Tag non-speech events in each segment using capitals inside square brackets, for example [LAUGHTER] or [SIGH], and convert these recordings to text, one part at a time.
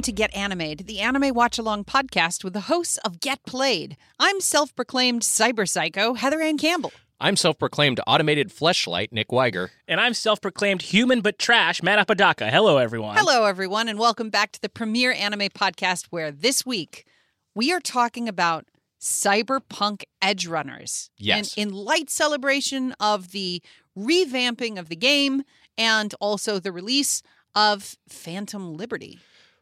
Welcome to Get Animated, the anime watch along podcast with the hosts of Get Played. I'm self proclaimed cyber psycho Heather Ann Campbell. I'm self proclaimed automated fleshlight, Nick Weiger. And I'm self proclaimed human but trash, Matt Apodaca. Hello, everyone. Hello, everyone, and welcome back to the premier anime podcast where this week we are talking about cyberpunk Edgerunners. Yes. And in light celebration of the revamping of the game and also the release of Phantom Liberty.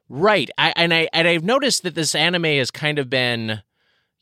Right. I, and I and I've noticed that this anime has kind of been,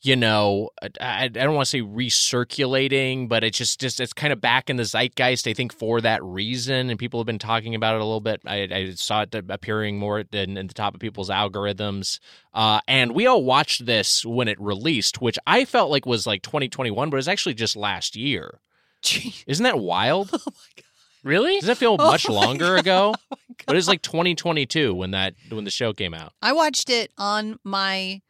you know, I, I don't want to say recirculating, but it's just just it's kind of back in the zeitgeist. I think for that reason, and people have been talking about it a little bit. I, I saw it appearing more in, in the top of people's algorithms. Uh, and we all watched this when it released, which I felt like was like 2021, but it was actually just last year. [LAUGHS] Gee. Isn't that wild? Oh my god. Really? Does that feel Oh much longer ago? Oh [LAUGHS] [LAUGHS] But it's like 2022 when that when the show came out. I watched it on my.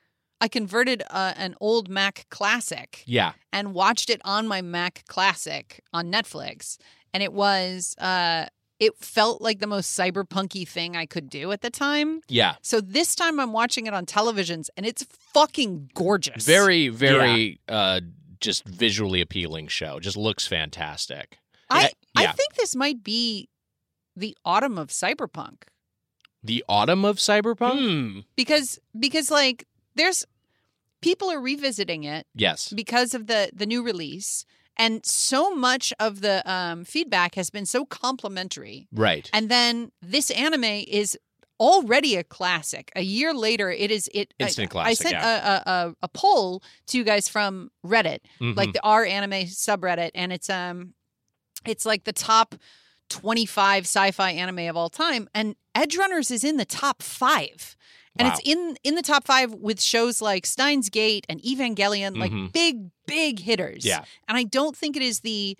I converted uh, an old Mac Classic Yeah. and watched it on my Mac Classic on Netflix, and it was. Uh, it felt like the most cyberpunky thing I could do at the time. Yeah. So this time I'm watching it on televisions, and it's fucking gorgeous. Very, very uh just visually appealing show. Just looks fantastic. I Yeah, I think this might be the autumn of cyberpunk The autumn of cyberpunk? Hmm. because because like there's people are revisiting it Yes. because of the the new release and so much of the um, feedback has been so complimentary Right. and then this anime is already a classic a year later it is it Instant i, classic, i sent yeah. a, a, a, a poll to you guys from reddit Mhm. like the r anime subreddit and it's um it's like the top 25 sci-fi anime of all time and Edgerunners is in the top five and it's in in the top five with shows like Steins Gate and Evangelion, like Mhm. big big hitters. Yeah. and I don't think it is the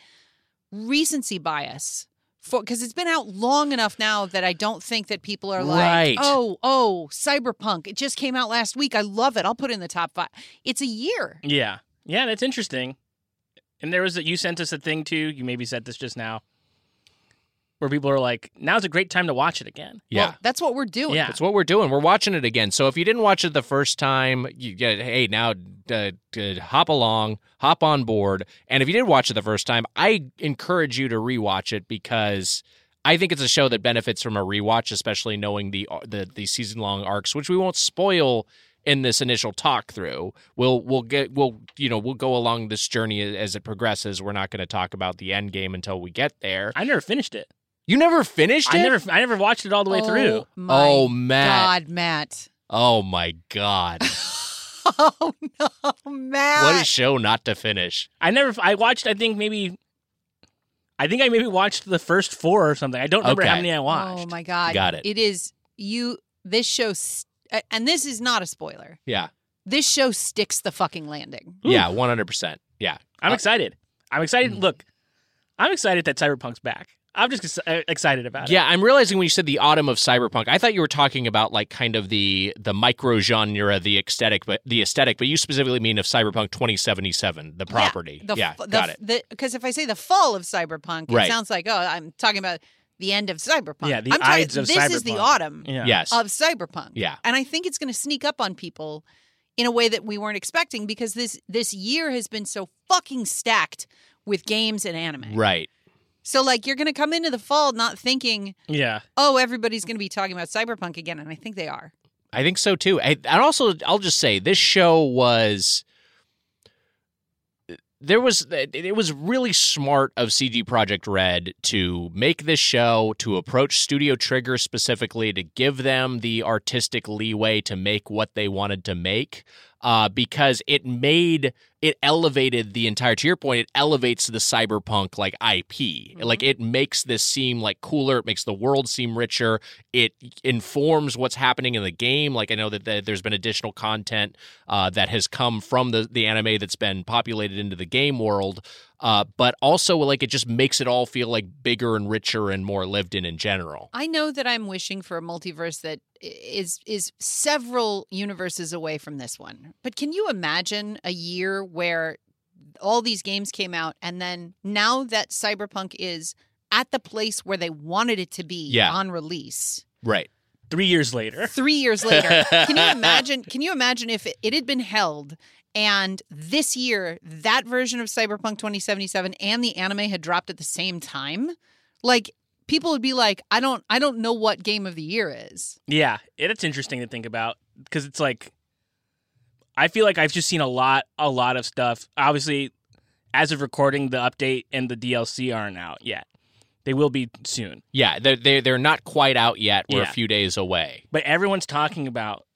recency bias for because it's been out long enough now that I don't think that people are like, Right. oh oh, Cyberpunk, it just came out last week. I love it. I'll put it in the top five. It's a year. Yeah. Yeah, that's interesting. And there was a, you sent us a thing too. You maybe said this just now, where people are like, "Now's a great time to watch it again." Yeah. Well, that's what we're doing. Yeah. That's what we're doing. We're watching it again. So if you didn't watch it the first time, you get hey now uh, uh, hop along, hop on board. And if you did watch it the first time, I encourage you to rewatch it because I think it's a show that benefits from a rewatch, especially knowing the uh, the, the season long arcs, which we won't spoil in this initial talk through. We'll we'll get we'll you know we'll go along this journey as it progresses. We're not going to talk about the end game until we get there. I never finished it. You never finished it. I never, I never watched it all the way oh, through. My Oh, Matt. God, Matt. Oh my god. [LAUGHS] Oh no, Matt. What a show not to finish. I never. I watched. I think maybe. I think I maybe watched the first four or something. I don't remember how many I watched. Oh my God. Got it. It is you. This show, st- uh, and this is not a spoiler. Yeah. This show sticks the fucking landing. Ooh. Yeah, 100%. Yeah. I'm Uh, excited. I'm excited. Mm. Look, I'm excited that Cyberpunk's back. I'm just uh, excited about it. Yeah, I'm realizing when you said the autumn of cyberpunk, I thought you were talking about like kind of the the micro genre, the aesthetic, but the aesthetic, but you specifically mean of Cyberpunk 2077, the property. The, Yeah, f- the, got it. Because if I say the fall of cyberpunk, Right. it sounds like oh, I'm talking about the end of cyberpunk. Yeah, the I'm talking, of This is the autumn Yeah. Yes. of cyberpunk. Yeah. and I think it's going to sneak up on people in a way that we weren't expecting because this this year has been so fucking stacked with games and anime. Right. So like you're going to come into the fall not thinking, Yeah. oh, everybody's going to be talking about cyberpunk again, and I think they are. I think so too. I, and also, I'll just say this show was. There was it was really smart of CD Projekt Red to make this show to approach Studio Trigger specifically to give them the artistic leeway to make what they wanted to make uh, because it made it elevated the entire to your point it elevates the cyberpunk like ip like it makes this seem like cooler it makes the world seem richer it informs what's happening in the game. Like i know that the, there's been additional content uh, that has come from the, the anime that's been populated into the game world uh, but also like it just makes it all feel like bigger and richer and more lived in in general. I know that I'm wishing for a multiverse that is is several universes away from this one. But can you imagine a year where all these games came out and then now that Cyberpunk is at the place where they wanted it to be Yeah. on release, right Three years later. [LAUGHS] three years later. [LAUGHS] Can you imagine? Can you imagine if it, it had been held and this year that version of Cyberpunk 2077 and the anime had dropped at the same time? Like people would be like, I don't, I don't know what game of the year is. Yeah, it, it's interesting to think about because it's like I feel like I've just seen a lot, a lot of stuff. Obviously, as of recording, the update and the DLC aren't out yet. They will be soon, Yeah, they're they're, they're not quite out yet. We're Yeah. a few days away. but everyone's talking about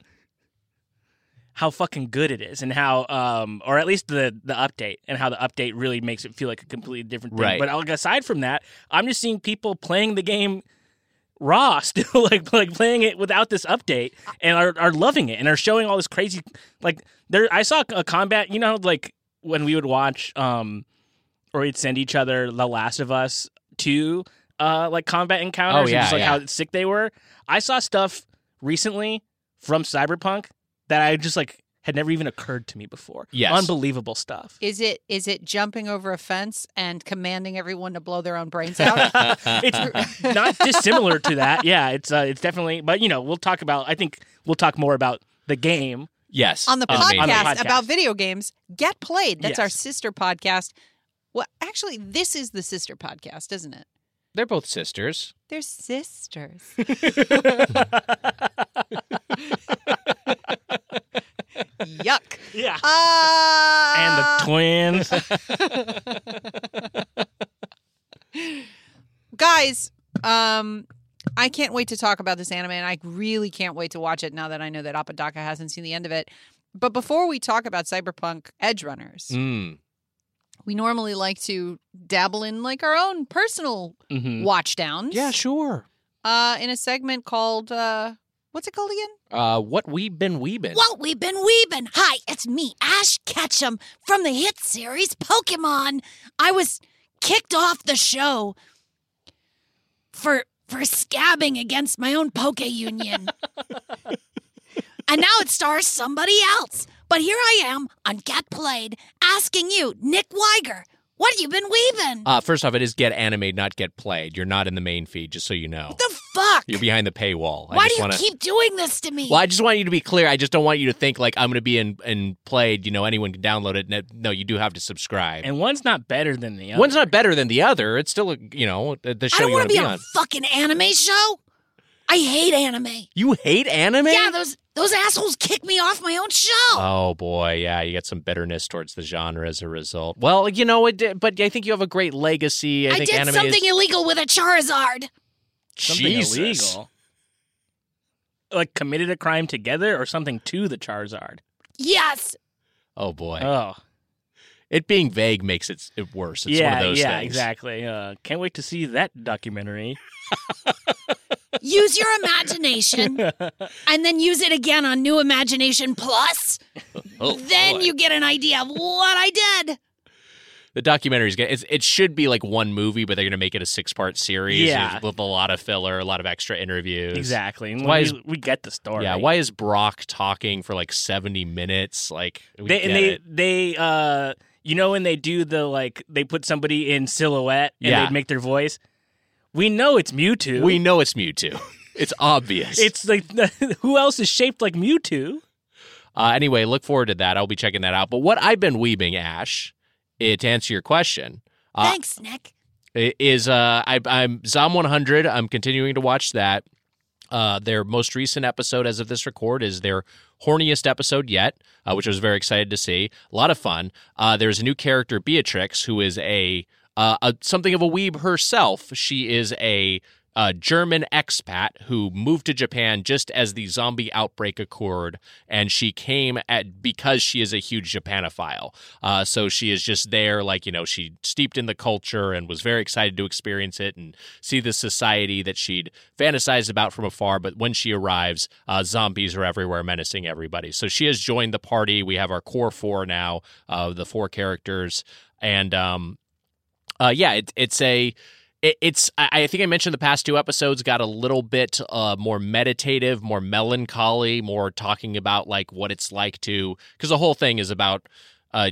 how fucking good it is and how, um, or at least the the update and how the update really makes it feel like a completely different thing. Right. But like, aside from that, I'm just seeing people playing the game raw [LAUGHS] still like like playing it without this update and are, are loving it and are showing all this crazy like there I saw a combat you know like when we would watch um or we'd send each other The Last of Us 2 uh like combat encounters Oh, and just like yeah. how sick they were I saw stuff recently from Cyberpunk that I just like had never even occurred to me before Yes. unbelievable stuff Is it, is it jumping over a fence and commanding everyone to blow their own brains [LAUGHS] out? it's not dissimilar to that. [LAUGHS] Yeah, it's uh, it's definitely. But you know, we'll talk about. I think we'll talk more about the game. yes, on the main podcast, on the podcast. about video games, Get Played. That's our sister podcast. Well, actually, this is the sister podcast, isn't it? They're both sisters. They're sisters. [LAUGHS] Yuck. [LAUGHS] Yeah, Uh, and the twins. [LAUGHS] guys, um, I can't wait to talk about this anime, and I really can't wait to watch it now that I know that Apodaca hasn't seen the end of it. But before we talk about Cyberpunk Edgerunners, Mm. we normally like to dabble in like our own personal Mhm. watch downs. Yeah, sure. Uh, in a segment called uh, what's it called again? Uh, what we've been weebin. What we've been weebin'. Hi, it's me, Ash Ketchum from the hit series Pokemon. I was kicked off the show for for scabbing against my own Poke Union. [LAUGHS] and now it stars somebody else. But here I am on Get Played asking you, Nick Weiger, what have you been weebing? Uh, first off, it is get animated, not get played. You're not in the main feed, just so you know. What the fuck? You're behind the paywall. I Why do you wanna... keep doing this to me? Well, I just want you to be clear. I just don't want you to think like I'm going to be in in played. You know, anyone can download it. No- No, you do have to subscribe. And one's not better than the other. One's not better than the other. It's still, a, you know, the the I don't want want to to be be on on. a fucking anime show. I hate anime. You hate anime? Yeah, those those assholes kicked me off my own show. Oh boy, yeah, you get some bitterness towards the genre as a result. Well, you know, it, did- but I think you have a great legacy. I, I, think did anime something is illegal with a Charizard. something Jesus. illegal. Like committed a crime together or something to the Charizard. Yes. Oh boy, Oh, it being vague makes it, it worse. It's yeah, one of those yeah, things. exactly. Uh, can't wait to see that documentary. [LAUGHS] Use your imagination [LAUGHS] and then use it again on New Imagination Plus. [LAUGHS] Oh, then boy. you get an idea of what I did. the documentary's gonna. It's, it should be like one movie, but they're gonna make it a six part series. Yeah. with a lot of filler, a lot of extra interviews. Exactly. And Why we, is- we get the story. Yeah, why is Brock talking for like seventy minutes? Like we they get and they it. they uh you know when they do the like they put somebody in silhouette and Yeah. they make their voice. We know it's Mewtwo. We know it's Mewtwo. [LAUGHS] It's obvious. it's like [LAUGHS] who else is shaped like Mewtwo? Uh, anyway, look forward to that. I'll be checking that out. But what I've been weebing, Ash, eh, to answer your question, uh, Thanks, Nick. is uh, I, I'm Zom 100. I'm continuing to watch that. Uh, their most recent episode, as of this record, is their horniest episode yet, uh, which I was very excited to see. A lot of fun. Uh, there's a new character, Beatrix, who is a, uh, a something of a weeb herself. She is a a German expat who moved to Japan just as the zombie outbreak occurred, and she came at because she is a huge Japanophile. Uh, so she is just there, like you know, she steeped in the culture and was very excited to experience it and see the society that she'd fantasized about from afar. But when she arrives, uh, zombies are everywhere, menacing everybody. So she has joined the party. We have our core four now, uh, the four characters, and um, uh, yeah, it, it's a. It, it's. I I think I mentioned the past two episodes got a little bit uh, more meditative, more melancholy, more talking about like what it's like to. Because the whole thing is about uh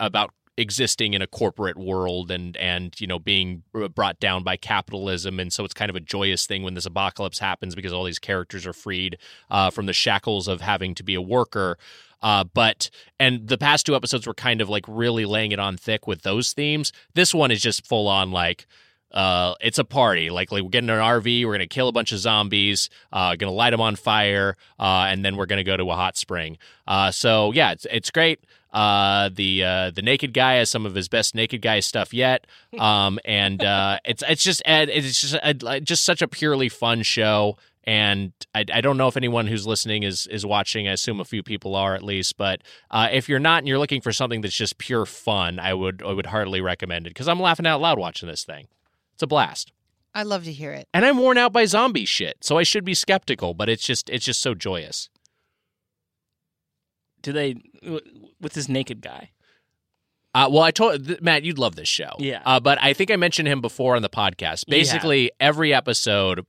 about existing in a corporate world and and you know being brought down by capitalism and so it's kind of a joyous thing when this apocalypse happens because all these characters are freed uh, from the shackles of having to be a worker uh, but and the past two episodes were kind of like really laying it on thick with those themes this one is just full on like uh, it's a party. Like, like we're getting an RV, we're gonna kill a bunch of zombies, uh, gonna light them on fire, uh, and then we're gonna go to a hot spring. Uh, so yeah, it's it's great. Uh, the uh, the naked guy has some of his best naked guy stuff yet, [LAUGHS] um, and uh, it's it's just it's just a, just such a purely fun show. And I, I don't know if anyone who's listening is is watching. I assume a few people are at least. But uh, if you're not and you're looking for something that's just pure fun, I would I would heartily recommend it because I'm laughing out loud watching this thing. It's a blast. I love to hear it. And I'm worn out by zombie shit, so I should be skeptical, but it's just it's just so joyous. Do they with this naked guy? Uh, well, I told Matt you'd love this show. Yeah. Uh, but I think I mentioned him before on the podcast. Basically, every episode,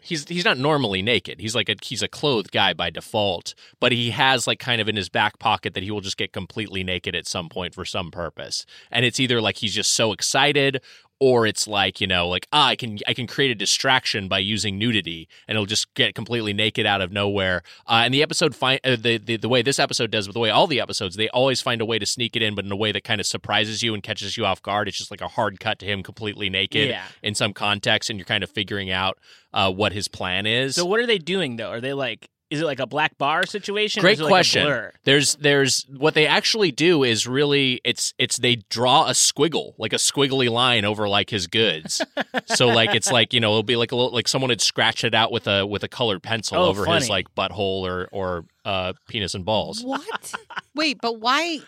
he's he's not normally naked. He's like a he's a clothed guy by default, but he has like kind of in his back pocket that he will just get completely naked at some point for some purpose. And it's either like he's just so excited or it's like you know like ah, i can i can create a distraction by using nudity and it'll just get completely naked out of nowhere uh, and the episode find uh, the, the the way this episode does with the way all the episodes they always find a way to sneak it in but in a way that kind of surprises you and catches you off guard it's just like a hard cut to him completely naked Yeah. in some context and you're kind of figuring out uh, what his plan is So what are they doing though? Are they like? Is it like a black bar situation? or Great is it like a question. blur? There's there's what they actually do is really it's it's they draw a squiggle like a squiggly line over like his goods. [LAUGHS] so like it's like you know it'll be like a little like someone had scratched it out with a with a colored pencil Oh, over his like butthole or or uh, penis and balls. What? Wait, but why?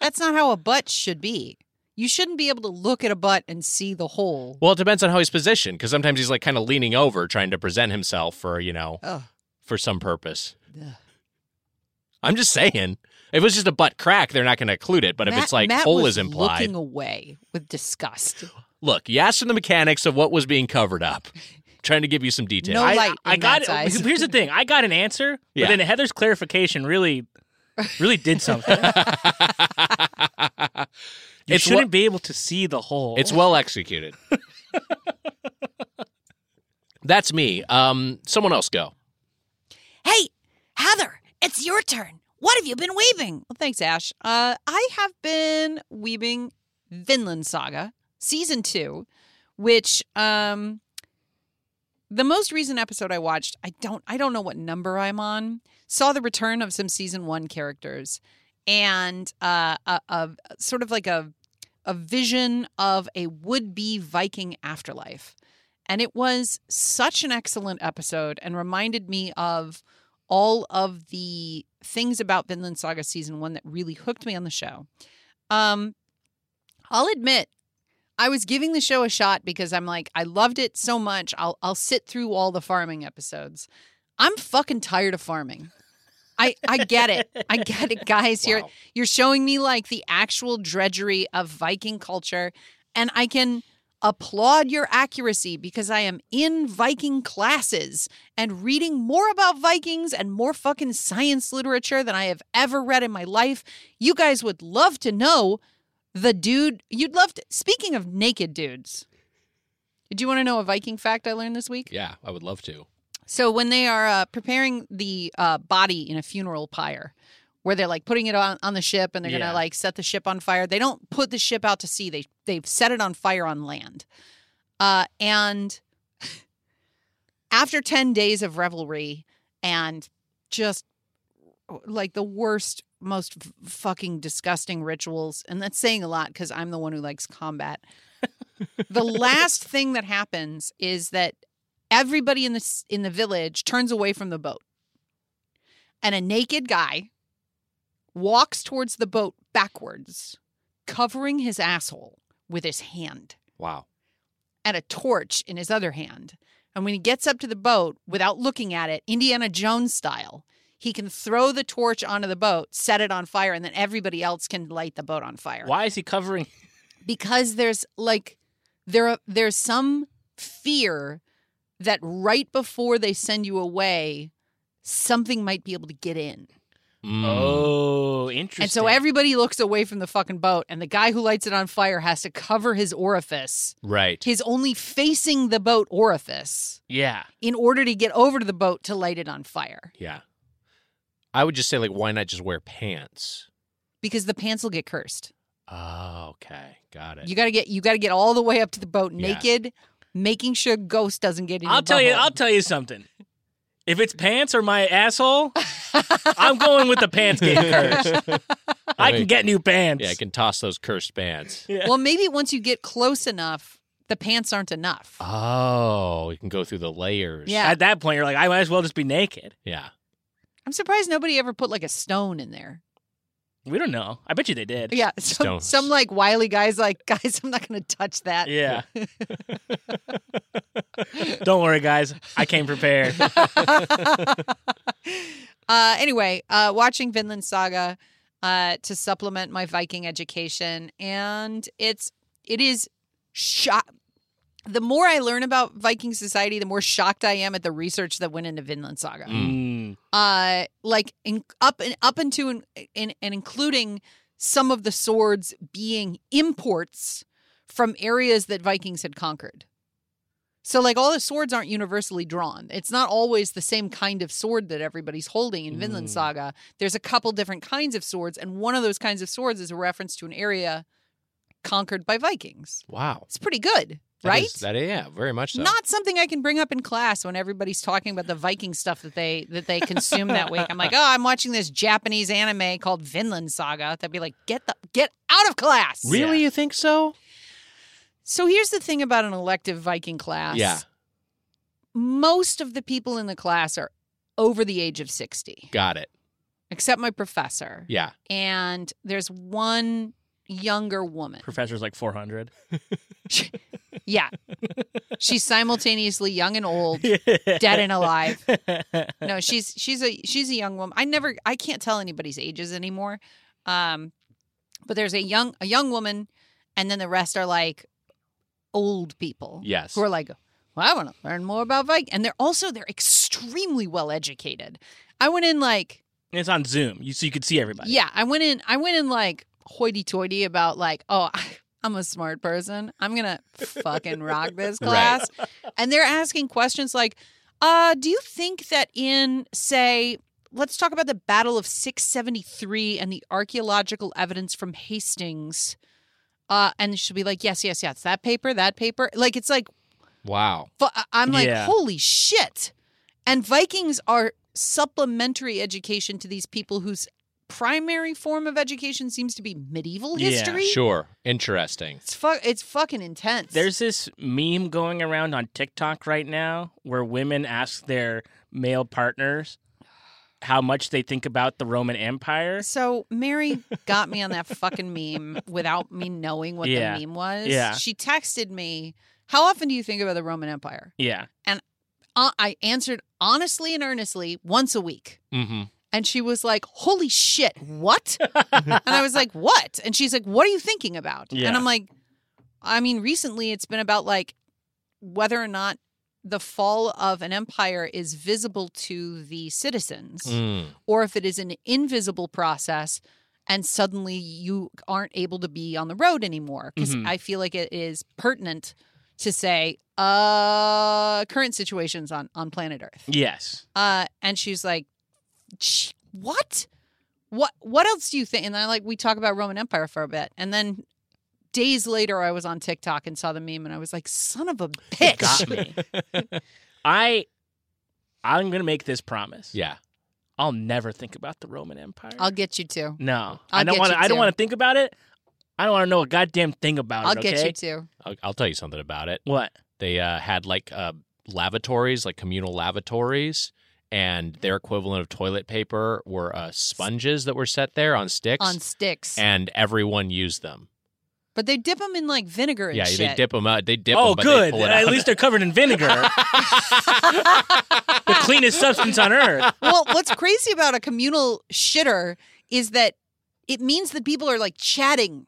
That's not how a butt should be. You shouldn't be able to look at a butt and see the hole. Well, it depends on how he's positioned because sometimes he's like kind of leaning over trying to present himself for you know Ugh. For some purpose. Ugh. I'm just saying. If it was just a butt crack, they're not going to include it. But if it's like Matt hole is implied, looking away with disgust. Look, you asked for the mechanics of what was being covered up. [LAUGHS] trying to give you some details. No I, light I in got Matt's eyes. it. [LAUGHS] Here's the thing. I got an answer, Yeah. but then Heather's clarification really, really did something. [LAUGHS] you It's shouldn't wha- be able to see the hole. it's well executed. That's me. Um, someone else go. Hey, Heather, it's your turn. What have you been weebing? Well, thanks, Ash. Uh, I have been weebing Vinland Saga season two, which um, the most recent episode I watched, I don't, I don't know what number I'm on. Saw the return of some season one characters, and uh, a, a sort of like a a vision of a would be Viking afterlife, and it was such an excellent episode, and reminded me of all of the things about Vinland Saga season one that really hooked me on the show. Um, I'll admit, I was giving the show a shot because I'm like, I loved it so much. I'll I'll sit through all the farming episodes. I'm fucking tired of farming. I I get it. I get it, guys. You're you're showing me like the actual drudgery of Viking culture, and I can applaud your accuracy because I am in Viking classes and reading more about Vikings and more fucking science literature than I have ever read in my life. You guys would love to know the dude. You'd love to. Speaking of naked dudes, do you want to know a Viking fact I learned this week? Yeah, I would love to. So when they are uh, preparing the uh, body in a funeral pyre, where they're like putting it on, on the ship and they're Yeah. gonna like set the ship on fire, they don't put the ship out to sea. They they've set it on fire on land. Uh, and [LAUGHS] after ten days of revelry and just like the worst, most fucking disgusting rituals, and that's saying a lot because I'm the one who likes combat. [LAUGHS] the last thing that happens is that everybody in the in the village turns away from the boat and a naked guy walks towards the boat backwards covering his asshole with his hand Wow. and a torch in his other hand and when he gets up to the boat without looking at it indiana jones style he can throw the torch onto the boat set it on fire and then everybody else can light the boat on fire Why is he covering? because there's like there there's some fear that right before they send you away something might be able to get in Mm. Oh, Interesting. And so everybody looks away from the fucking boat, and the guy who lights it on fire has to cover his orifice, Right. his only facing the boat orifice, yeah. in order to get over to the boat to light it on fire. Yeah. I would just say like why not just wear pants? Because the pants will get cursed. Oh, okay. Got it. You gotta get you gotta get all the way up to the boat Yeah. naked, making sure ghost doesn't get in I'll your tell you. butthole. I'll tell you something. If it's pants or my asshole, I'm going with the pants getting cursed. [LAUGHS] I can get new pants. yeah, I can toss those cursed pants. Yeah. well, maybe once you get close enough, the pants aren't enough. Oh, you can go through the layers. Yeah. At that point, you're like, I might as well just be naked. Yeah. I'm surprised nobody ever put like a stone in there. We don't know. I bet you they did. Yeah, some, Stones. some like wily guys like [LAUGHS] guys. I'm not gonna touch that. Yeah. [LAUGHS] [LAUGHS] don't worry, guys. I came prepared. uh, anyway, uh, watching Vinland Saga uh, to supplement my Viking education, and it's it is shock. The more I learn about Viking society, the more shocked I am at the research that went into Vinland Saga. Mm. Uh, like in, up and up into and, and and including some of the swords being imports from areas that Vikings had conquered. So like all the swords aren't universally drawn. It's not always the same kind of sword that everybody's holding in Vinland Mm. Saga. There's a couple different kinds of swords and one of those kinds of swords is a reference to an area conquered by Vikings. Wow. It's pretty good, That right? is- that yeah, very much so. Not something I can bring up in class when everybody's talking about the Viking stuff that they that they consume that week. I'm like, oh, I'm watching this Japanese anime called Vinland Saga. They'd be like, get the get out of class. really, Yeah. you think so? So here's the thing about an elective Viking class. Yeah. Most of the people in the class are over the age of 60, Got it. except my professor. Yeah. And there's one younger woman. Professor's like 400. [LAUGHS] [LAUGHS] Yeah. She's simultaneously young and old, dead and alive. No, she's she's a she's a young woman. I never I can't tell anybody's ages anymore. Um but there's a young a young woman and then the rest are like old people. Yes. Who are like, well, I want to learn more about Viking. And they're also they're extremely well educated. I went in like It's on Zoom, you so you could see everybody. yeah, I went in I went in like hoity toity about like, oh I'm a smart person. I'm gonna fucking rock this [LAUGHS] Right. class. And they're asking questions like, uh, do you think that in, say, let's talk about the Battle of 673 and the archaeological evidence from Hastings. Uh, and she'll be like, yes, yes, yes, that paper, that paper. Like, it's like, Wow. fu- I'm like, Yeah. holy shit. And Vikings are supplementary education to these people whose primary form of education seems to be medieval history. Yeah, history. Sure. Interesting. It's, fu- it's fucking intense. There's this meme going around on TikTok right now where women ask their male partners how much they think about the Roman Empire. So Mary [LAUGHS] got me on that fucking meme without me knowing what Yeah. the meme was. Yeah. She texted me, "How often do you think about the Roman Empire?" Yeah. And uh, I answered honestly and earnestly once a week. Mm-hmm. And she was like, "Holy shit, what?" [LAUGHS] and I was like, "What?" And she's like, "What are you thinking about?" Yeah. And I'm like, "I mean, recently it's been about like whether or not the fall of an empire is visible to the citizens." Mm. or if it is an invisible process and suddenly you aren't able to be on the road anymore because Mhm. i feel like it is pertinent to say uh current situations on on planet earth Yes. uh and she's like "Sh- what what what else do you think and then like we talk about roman empire for a bit and then days later i was on tiktok and saw the meme and i was like son of a bitch Got me. [LAUGHS] I I'm gonna make this promise. Yeah. I'll never think about the Roman Empire. i'll get you too no, I I'll don't want to. I don't want to think about it. I don't want to know a goddamn thing about it. i'll get okay? you too I'll, I'll tell you something about it. What? They uh, had like uh, lavatories, like communal lavatories, and their equivalent of toilet paper were uh, sponges that were set there on sticks, on sticks and everyone used them. But they dip them in like vinegar and yeah, shit. they dip them out. They dip oh, them, but good. they pull it At least they're covered in vinegar, [LAUGHS] the cleanest substance on earth. well, what's crazy about a communal shitter is that it means that people are like chatting.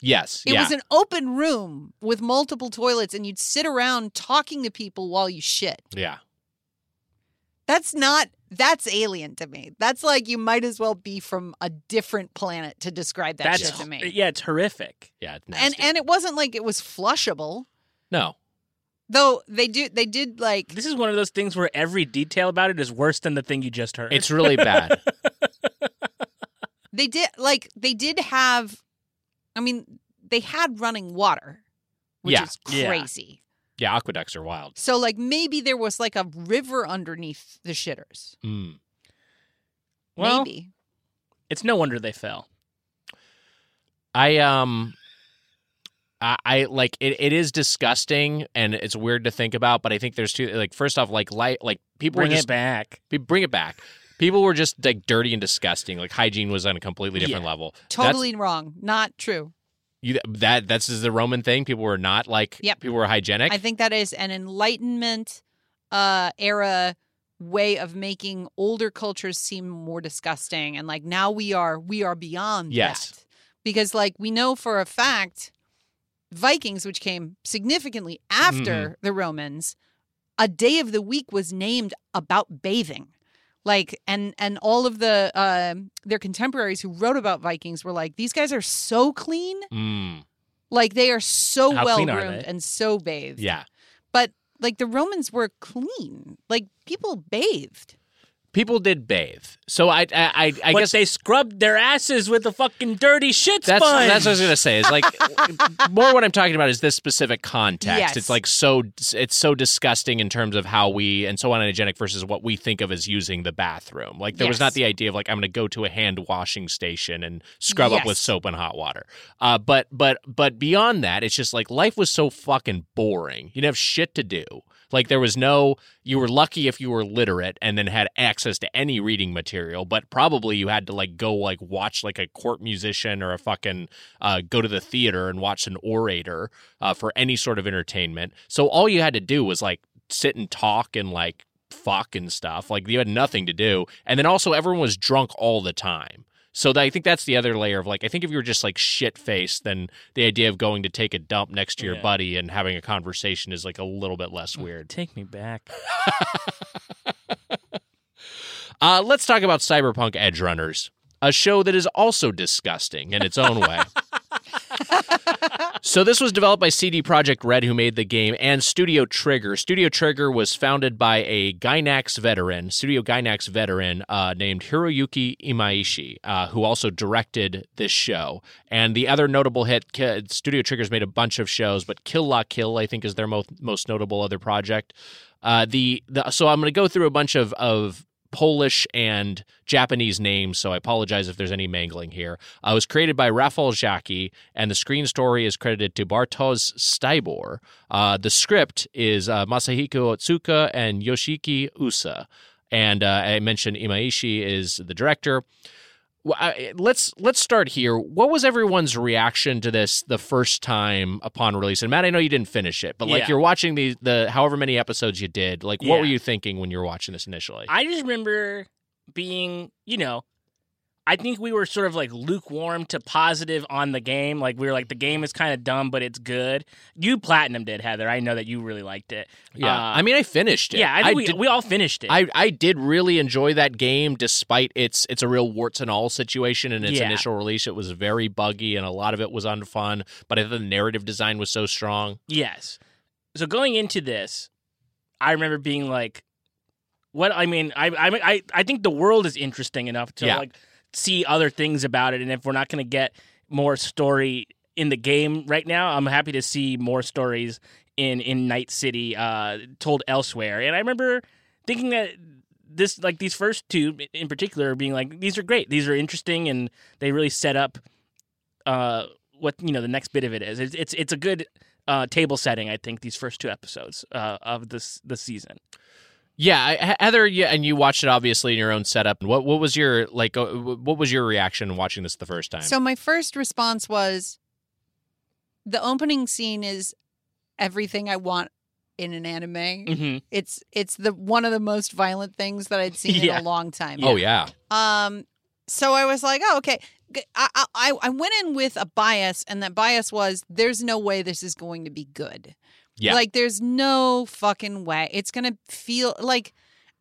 yes, It yeah, was an open room with multiple toilets, and you'd sit around talking to people while you shit. yeah. That's not That's alien to me. That's like you might as well be from a different planet to describe that That's shit to me. yeah, it's horrific. Yeah, it's And nasty. and it wasn't like it was flushable. no, Though they do they did like This is one of those things where every detail about it is worse than the thing you just heard. it's really bad. [LAUGHS] they did like they did have I mean, they had running water, which Yeah. is Yeah. crazy. Yeah, aqueducts are wild. So like maybe there was like a river underneath the shitters. Mm. well, maybe. it's no wonder they fell. I um I, I like it, it is disgusting and it's weird to think about, but I think there's two like first off like light like people Bring were it back. be- bring it back. People were just like dirty and disgusting. Like hygiene was on a completely different Yeah. level. Totally wrong. Not true. You, that that's just the Roman thing. People were not like Yep. people were hygienic. I think that is an enlightenment uh era way of making older cultures seem more disgusting and like now we are we are beyond Yes. that. Because like we know for a fact Vikings which came significantly after Mm-hmm. the Romans a day of the week was named about bathing. Like and and all of the uh, their contemporaries who wrote about Vikings were like these guys are so clean Mm, like they are so How well groomed and so bathed. yeah. But like the Romans were clean. Like people bathed. People did bathe. So I I I, I but guess they scrubbed their asses with a fucking dirty shit That's sponge. that's what I was gonna say. Is like [LAUGHS] more what I'm talking about is this specific context. Yes. It's like so it's so disgusting in terms of how we and so unhygienic versus what we think of as using the bathroom. Like there was not the idea of like I'm gonna go to a hand washing station and scrub up with soap and hot water. Uh, but but but beyond that, it's just like life was so fucking boring. You didn't have shit to do. Like there was no. You were lucky if you were literate and then had access to any reading material, but probably you had to like go like watch like a court musician or a fucking uh, go to the theater and watch an orator uh, for any sort of entertainment. So all you had to do was like sit and talk and like fuck and stuff. Like you had nothing to do, and then also everyone was drunk all the time. So that, I think that's the other layer of like I think if you were just like shit faced, then the idea of going to take a dump next to your Yeah. buddy and having a conversation is like a little bit less weird. Take me back. [LAUGHS] Uh, let's talk about Cyberpunk Edgerunners, a show that is also disgusting in its own way. [LAUGHS] so this was developed by CD Projekt Red, who made the game, and Studio Trigger. Studio Trigger was founded by a Gainax veteran, Studio Gainax veteran uh, named Hiroyuki Imaishi, uh, who also directed this show. And the other notable hit, Studio Trigger's made a bunch of shows, but Kill La Kill, I think, is their most most notable other project. Uh, the, the so I'm going to go through a bunch of of Polish and Japanese names, so I apologize if there's any mangling here. Uh, it was created by Rafał Jaki, and the screen story is credited to Bartosz Stybor. Uh, the script is uh, Masahiko Otsuka and Yoshiki Usa. And uh, I mentioned Imaishi is the director. Let's let's start here. What was everyone's reaction to this the first time upon release? And Matt, I know you didn't finish it, but like Yeah. you're watching the the however many episodes you did. Like, what Yeah. were you thinking when you were watching this initially? I just remember being, you know, I think we were sort of like lukewarm to positive on the game. Like we were like the game is kind of dumb, but it's good. You platinum did Heather. I know that you really liked it. Yeah, Uh, I mean, I finished it. yeah, I think we, did, we all finished it. I I did really enjoy that game, despite its it's a real warts and all situation in its Yeah. initial release. It was very buggy and a lot of it was unfun. But I thought the narrative design was so strong. Yes. So going into this, I remember being like, "What?" I mean, I I I, I think the world is interesting enough to Yeah. like see other things about it, and if we're not going to get more story in the game right now, I'm happy to see more stories in in Night City uh, told elsewhere. And I remember thinking that this like these first two in particular being like these are great these are interesting and they really set up uh what you know the next bit of it is it's it's, it's a good uh table setting i think these first two episodes uh of this the season Yeah, Heather. Yeah, and you watched it obviously in your own setup. What what was your like? uh, What was your reaction watching this the first time? So my first response was the opening scene is everything I want in an anime. mm-hmm. It's it's the one of the most violent things that I'd seen Yeah. in a long time. oh yeah, Um, so I was like, oh, okay. I I went in with a bias, and that bias was there's no way this is going to be good. Yeah. Like there's no fucking way it's gonna feel like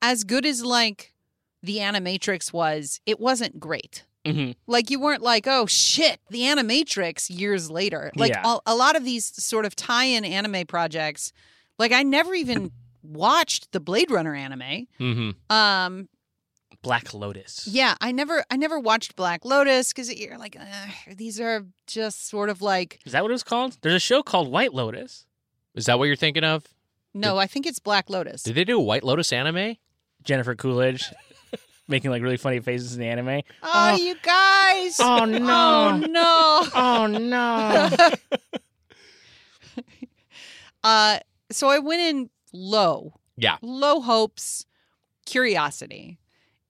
as good as like the Animatrix was it wasn't great. hmm Like you weren't like, oh shit, the Animatrix years later. Like Yeah. a, a lot of these sort of tie-in anime projects, like I never even watched the Blade Runner anime. hmm Um, Black Lotus. yeah, I never, I never watched Black Lotus because you're like, these are just sort of like, Is that what it was called? There's a show called White Lotus. Is that what you're thinking of? no, I think it's Black Lotus. Did they do a White Lotus anime? Jennifer Coolidge [LAUGHS] making like really funny faces in the anime. oh, Oh. you guys! Oh, no. Oh no! [LAUGHS] Oh no! [LAUGHS] uh, so I went in low. Yeah. Low hopes, curiosity.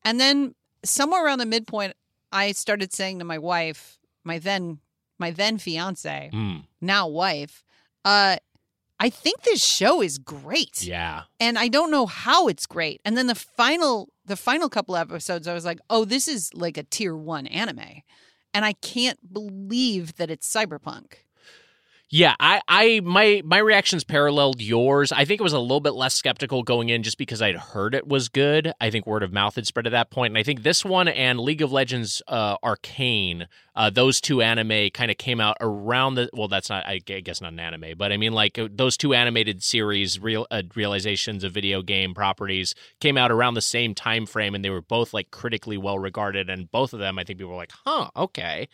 And then somewhere around the midpoint, I started saying to my wife, my then my then fiance, Mm, now wife, uh, I think this show is great. yeah. And I don't know how it's great. And then the final the final couple episodes, I was like, oh, this is like a tier one anime. And I can't believe that it's cyberpunk. Yeah, I, I my my reactions paralleled yours. I think it was a little bit less skeptical going in just because I'd heard it was good. I think word of mouth had spread at that point, and I think this one and League of Legends uh, Arcane, uh, those two anime kind of came out around the. Well, that's not I guess not an anime, but I mean like uh, those two animated series, real uh, realizations of video game properties came out around the same time frame, and they were both like critically well regarded, and both of them I think people were like, huh, okay.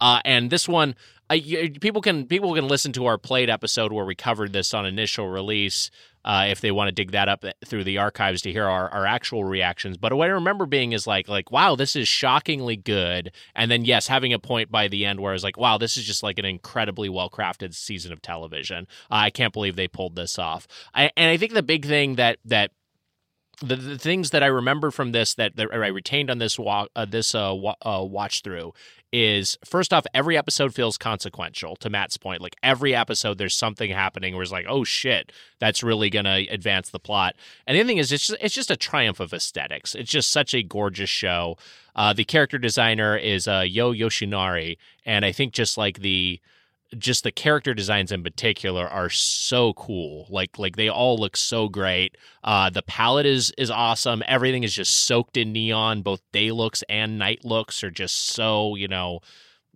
Uh, and this one, y- people can people can listen to our played episode where we covered this on initial release uh, if they want to dig that up through the archives to hear our, our actual reactions. But what I remember being is like like wow, this is shockingly good, and then yes, having a point by the end where I was like wow, this is just like an incredibly well crafted season of television. Uh, I can't believe they pulled this off. I, and I think the big thing that that the, the things that I remember from this that, that I retained on this walk uh, this uh, wa- uh, watch through is first off every episode feels consequential to Matt's point. Like every episode there's something happening where it's like oh shit that's really gonna advance the plot. And the other thing is it's just, it's just a triumph of aesthetics. It's just such a gorgeous show. Uh, the character designer is uh, Yo Yoshinari. And I think just like the just the character designs in particular are so cool. Like like they all look so great. Uh, the palette is is awesome. Everything is just soaked in neon. Both day looks and night looks are just so you know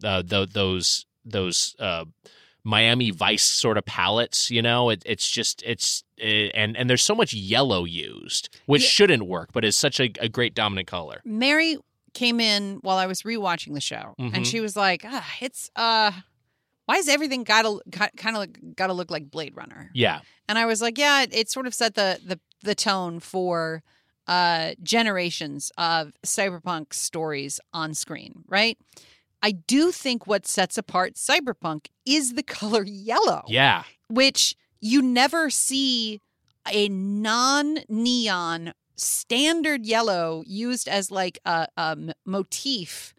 uh, th- those those uh, Miami Vice sort of palettes. You know, it, it's just it's eh, and and there's so much yellow used, which Yeah. shouldn't work, but is such a, a great dominant color. Mary came in while I was rewatching the show, Mhm. and she was like, ah, "It's uh, why is everything gotta kind of gotta look like Blade Runner?" Yeah, And I was like, "Yeah, it, it sort of set the the the tone for uh generations of cyberpunk stories on screen, right?" I do think what sets apart cyberpunk is the color yellow yeah, which you never see a non-neon standard yellow used as like a motif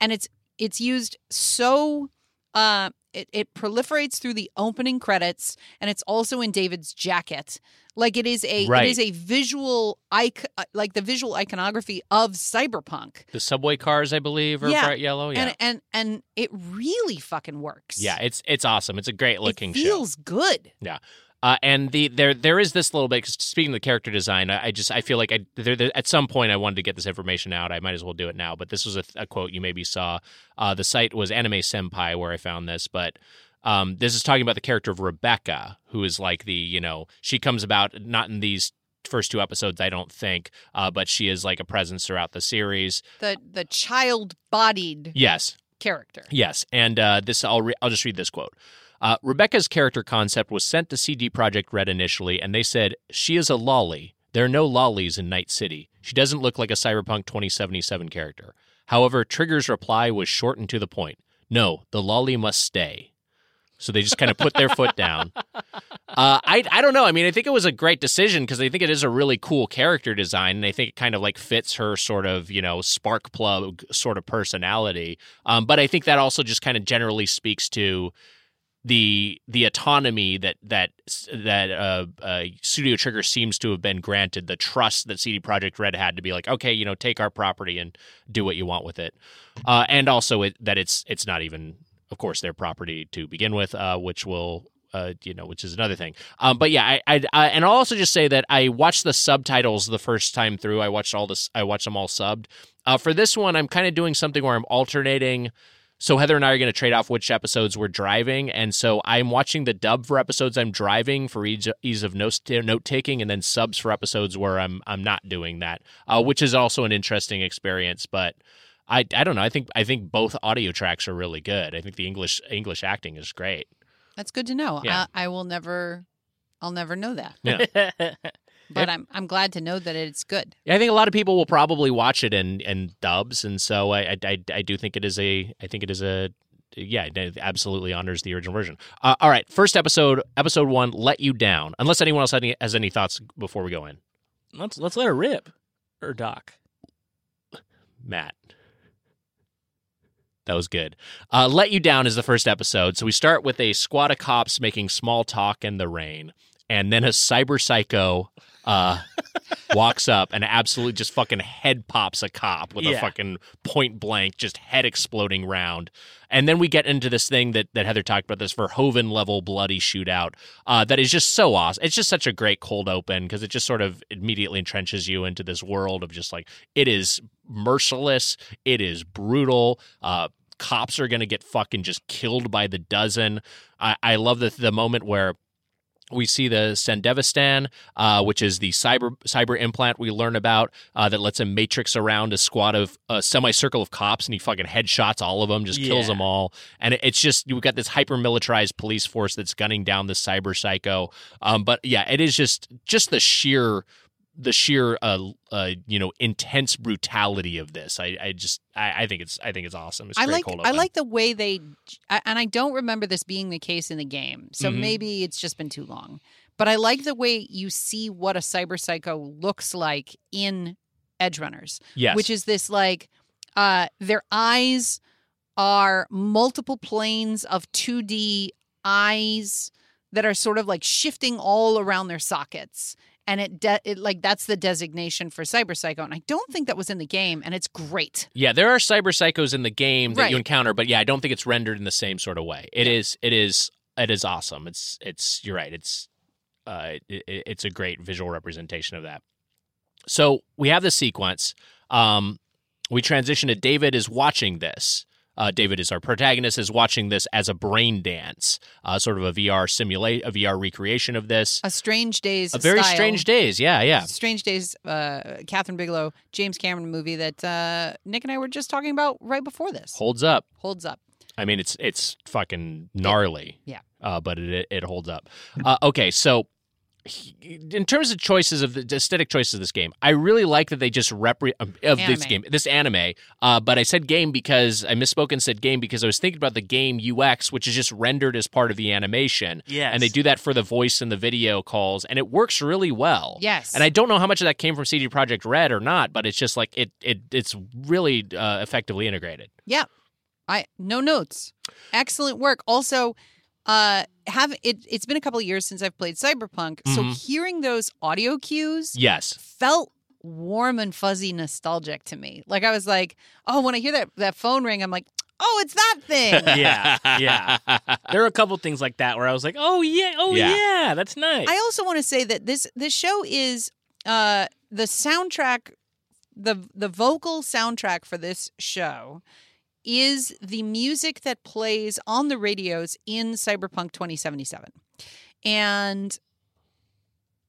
and it's it's used so uh it, it proliferates through the opening credits and it's also in david's jacket like it is a Right. it is a visual ic- uh, like the visual iconography of cyberpunk the subway cars I believe are Yeah. bright yellow. Yeah, and and and it really fucking works yeah, it's it's awesome. It's a great looking it show. feels good Uh, and the there there is this little bit. 'cause speaking of the character design, I, I just I feel like I there, there- at some point I wanted to get this information out. I might as well do it now. But this was a, a quote you maybe saw. Uh, the site was Anime Senpai where I found this, but. Um, this is talking about the character of Rebecca, who is like the you know she comes about not in these first two episodes, I don't think, uh, but she is like a presence throughout the series. the the child bodied Yes, character. Yes, and uh, this I'll re- I'll just read this quote. Uh, Rebecca's character concept was sent to CD Projekt Red initially, and they said she is a loli. There are no lolis in Night City. She doesn't look like a Cyberpunk 2077 character. However, Trigger's reply was short and to the point. No, the loli must stay. So they just kind of put their foot down. [LAUGHS] Uh, I I don't know. I mean, I think it was a great decision because I think it is a really cool character design, and I think it kind of like fits her sort of you know spark plug sort of personality. Um, but I think that also just kind of generally speaks to the the autonomy that that that uh, uh, Studio Trigger seems to have been granted, the trust that CD Projekt Red had to be like, okay, you know, take our property and do what you want with it, uh, and also it, that it's it's not even, of course, their property to begin with, uh, which will uh, you know, which is another thing. Um, but yeah, I, I, I, and I'll also just say that I watched the subtitles the first time through. I watched all this. I watched them all subbed. Uh, for this one, I'm kind of doing something where I'm alternating. So Heather and I are going to trade off which episodes we're driving, and so I'm watching the dub for episodes I'm driving for ease, ease of note taking, and then subs for episodes where I'm I'm not doing that, uh, which is also an interesting experience. But I I don't know. I think I think both audio tracks are really good. I think the English English acting is great. That's good to know. Yeah. I, I will never, I'll never know that. Yeah. [LAUGHS] But I'm I'm glad to know that it's good. I think a lot of people will probably watch it in, in dubs, and so I, I I do think it is a I think it is a yeah it absolutely honors the original version. Uh, all right, first episode episode one, let you down. Unless anyone else any, has any thoughts before we go in, let's let's let her rip, or Doc. Matt. That was good. Uh, Let You Down is the first episode. So we start with a squad of cops making small talk in the rain. And then a cyber psycho uh, walks up and absolutely just fucking head pops a cop with a fucking point blank, just head exploding round. And then we get into this thing that, that Heather talked about, this Verhoeven level bloody shootout uh, that is just so awesome. It's just such a great cold open because it just sort of immediately entrenches you into this world of just like, it is merciless, it is brutal. Uh, cops are going to get fucking just killed by the dozen. I, I love the, the moment where we see the Sandevistan, uh, which is the cyber cyber implant we learn about uh, that lets him matrix around a squad of a semicircle of cops, and he fucking headshots all of them, just kills them all. And it, it's just we've got this hyper militarized police force that's gunning down the cyber psycho. Um, but yeah, it is just just the sheer the sheer uh, uh you know intense brutality of this. I, I just I, I think it's I think it's awesome. It's I great like I like the way they and I don't remember this being the case in the game. So Mhm. maybe it's just been too long. But I like the way you see what a cyber psycho looks like in Edgerunners, yes, which is this like uh their eyes are multiple planes of 2D eyes that are sort of like shifting all around their sockets. And it, de- it like that's the designation for cyber psycho, and I don't think that was in the game, and it's great. Yeah, there are cyber psychos in the game that you encounter, but yeah, I don't think it's rendered in the same sort of way. It is, it is, it is awesome. It's, it's. You're right. It's, uh, it- it's a great visual representation of that. So we have the sequence. Um, we transition to David is watching this. Uh, David is our protagonist is watching this as a brain dance, uh, sort of a VR simulate, a VR recreation of this. A Strange Days, A very style- strange days. Yeah, yeah. Strange Days, uh, Kathryn Bigelow, James Cameron movie that uh, Nick and I were just talking about right before this. Holds up. Holds up. I mean, it's it's fucking gnarly. Yeah. Uh, but it it holds up. Uh, okay, so in terms of choices of the aesthetic choices of this game, I really like that they just repre- of this game, this anime. Uh, but I said game because I misspoke and said game because I was thinking about the game UX, which is just rendered as part of the animation. Yes. And they do that for the voice and the video calls, and it works really well. Yes. And I don't know how much of that came from CD Projekt Red or not, but it's just like it it it's really uh, effectively integrated. Yeah. I no notes. Excellent work. Also, uh have it it's been a couple of years since I've played Cyberpunk, so Mhm. hearing those audio cues Yes. felt warm and fuzzy nostalgic to me. Like I was like, "Oh, when I hear that that phone ring, I'm like, "Oh, it's that thing." [LAUGHS] Yeah, yeah. There were a couple things like that where I was like, "Oh yeah, oh Yeah. yeah, that's nice." I also want to say that this this show is uh the soundtrack the the vocal soundtrack for this show is the music that plays on the radios in Cyberpunk 2077. And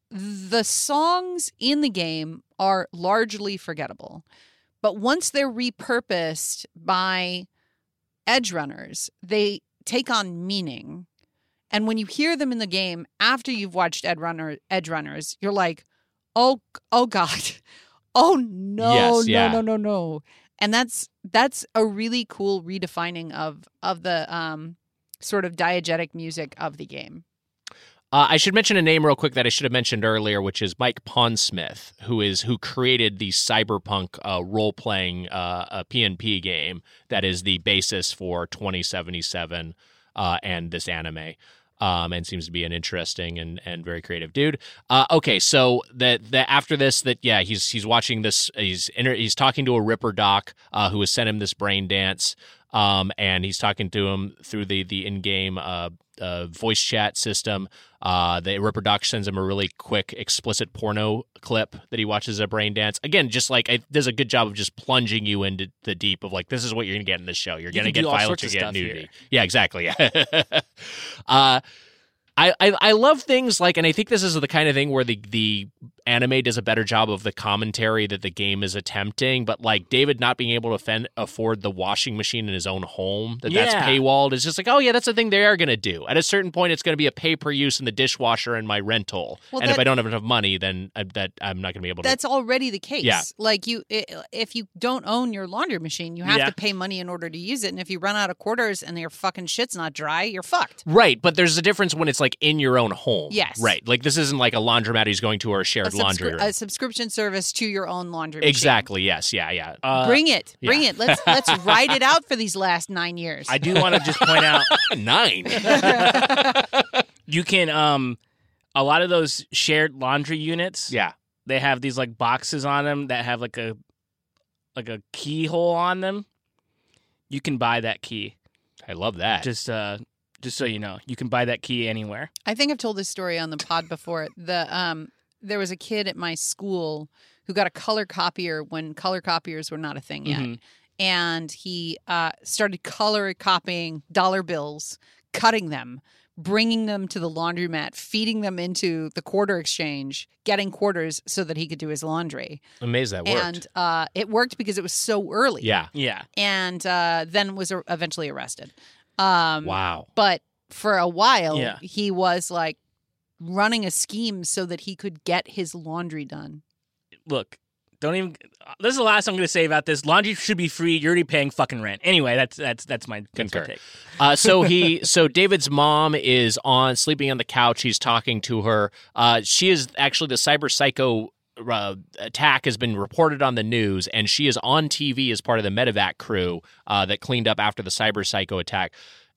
the songs in the game are largely forgettable. But once they're repurposed by Edgerunners, they take on meaning. And when you hear them in the game after you've watched Ed Runner, Edgerunners, you're like, "Oh, oh God, [LAUGHS] oh no, Yes, no, yeah. no, no, no!" And that's that's a really cool redefining of of the um sort of diegetic music of the game. Uh, I should mention a name real quick that I should have mentioned earlier, which is Mike Pondsmith, who is who created the cyberpunk uh, role playing uh, PNP game that is the basis for 2077 uh, and this anime. Um, and seems to be an interesting and, and very creative dude. Uh, okay, so that that after this, that yeah, he's he's watching this. He's inter- he's talking to a Ripper doc uh, who has sent him this brain dance. Um, and he's talking to him through the the in game uh, uh, voice chat system. Uh, the Ripper sends him a really quick, explicit porno clip that he watches a Brain Dance. Again, just like it does a good job of just plunging you into the deep of like this is what you're gonna get in this show. You're You gonna get violence, sorts you're of gonna get nudity. here. Yeah, exactly. [LAUGHS] uh, I, I I love things like, and I think this is the kind of thing where the the anime does a better job of the commentary that the game is attempting. But like David not being able to fend, afford the washing machine in his own home, that that's Yeah. paywalled is just like, oh yeah, that's the thing they are going to do. At a certain point, it's going to be a pay per use in the dishwasher and my rental. Well, and if I don't have enough money, then I, that I'm not going to be able to. That's already the case. Yeah. Like you, if you don't own your laundry machine, you have Yeah. to pay money in order to use it. And if you run out of quarters and your fucking shit's not dry, you're fucked. Right, but there's a difference when it's like in your own home. Yes. Right. Like this isn't like a laundromat he's going to or a shared A, subscri- laundry room. a subscription service to your own laundry machine. exactly. Yes. Yeah. Yeah. Uh, Bring it. yeah. Bring it. Let's let's [LAUGHS] ride it out for these last nine years. I do want to just point out [LAUGHS] Nine. [LAUGHS] you can um a lot of those shared laundry units. yeah. they have these like boxes on them that have like a like a keyhole on them. You can buy that key. I love that. Just uh just so you know, you can buy that key anywhere. I think I've told this story on the pod before. The um, there was a kid at my school who got a color copier when color copiers were not a thing yet, Mhm. and he uh, started color copying dollar bills, cutting them, bringing them to the laundromat, feeding them into the quarter exchange, getting quarters so that he could do his laundry. Amazed that worked. And uh, it worked because it was so early. yeah. Yeah. and uh, then was eventually arrested. Um, Wow. but for a while Yeah. he was like running a scheme so that he could get his laundry done Look, don't even this is the last I'm going to say about this. Laundry should be free. You're already paying fucking rent. Anyway, that's that's that's my, that's my take. Uh, so he, [LAUGHS] so David's mom is on sleeping on the couch. He's talking to her. Uh, she is actually the cyber psycho. Uh, attack has been reported on the news, and she is on TV as part of the medevac crew uh, that cleaned up after the cyber psycho attack.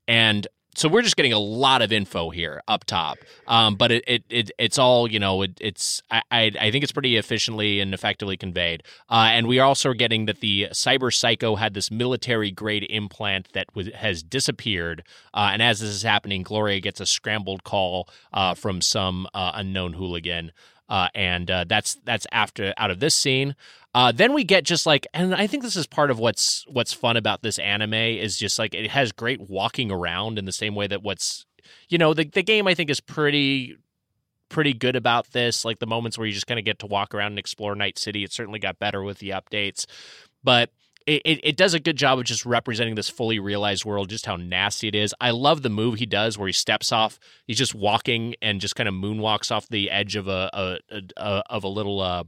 And so we're just getting a lot of info here up top, um, but it, it, it it's all you know. It, it's I, I think it's pretty efficiently and effectively conveyed, uh, and we are also getting that the cyber psycho had this military grade implant that was, has disappeared, uh, and as this is happening, Gloria gets a scrambled call uh, from some uh, unknown hooligan. Uh, and uh, that's that's after out of this scene. Uh, then we get just like, and I think this is part of what's what's fun about this anime is just like it has great walking around in the same way that what's you know the the game I think is pretty pretty good about this. Like the moments where you just kind of get to walk around and explore Night City. It certainly got better with the updates, but. It, it, it does a good job of just representing this fully realized world, just how nasty it is. I love the move he does where he steps off. He's just walking and just kind of moonwalks off the edge of a, a, a, a of a little uh,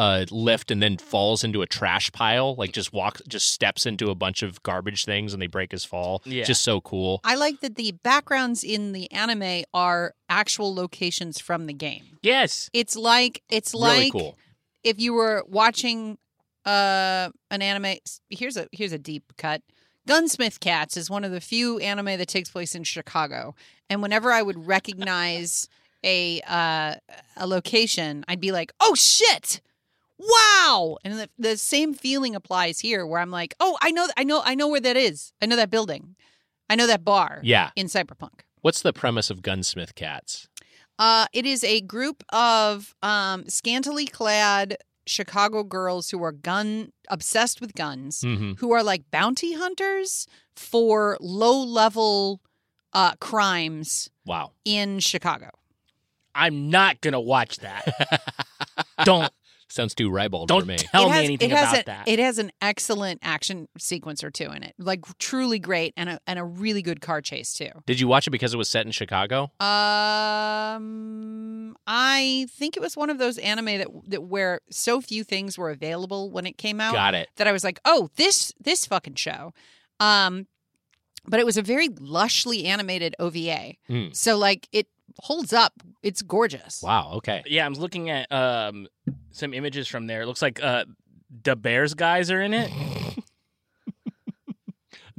uh, lift and then falls into a trash pile. Like just walks, just steps into a bunch of garbage things and they break his fall. Yeah. Just so cool. i like that the backgrounds in the anime are actual locations from the game Yes. it's like it's really like cool. if you were watching uh an anime here's a here's a deep cut gunsmith cats is one of the few anime that takes place in chicago and whenever i would recognize a uh a location i'd be like oh shit wow and the, the same feeling applies here where i'm like oh i know i know i know where that is i know that building i know that bar Yeah. in cyberpunk What's the premise of Gunsmith Cats? uh, it is a group of um, scantily clad Chicago girls who are gun obsessed with guns, Mm-hmm. who are like bounty hunters for low level uh, crimes Wow. in Chicago. I'm not going to watch that. [LAUGHS] don't Sounds too ribald don't for me. tell it me has, anything it has about a- that. It has an excellent action sequence or two in it, like truly great, and a and a really good car chase too. Did you watch it because it was set in Chicago? Um, I think it was one of those anime that that where so few things were available when it came out Got it. that I was like, oh, this this fucking show. Um, but it was a very lushly animated OVA, Mm. so like it holds up. It's gorgeous. Wow. Okay. yeah, I'm looking at um some images from there. It looks like uh the Bears guys are in it. [LAUGHS]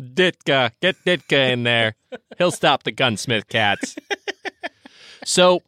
Ditka, get Ditka in there. He'll stop the gunsmith cats. [LAUGHS] so,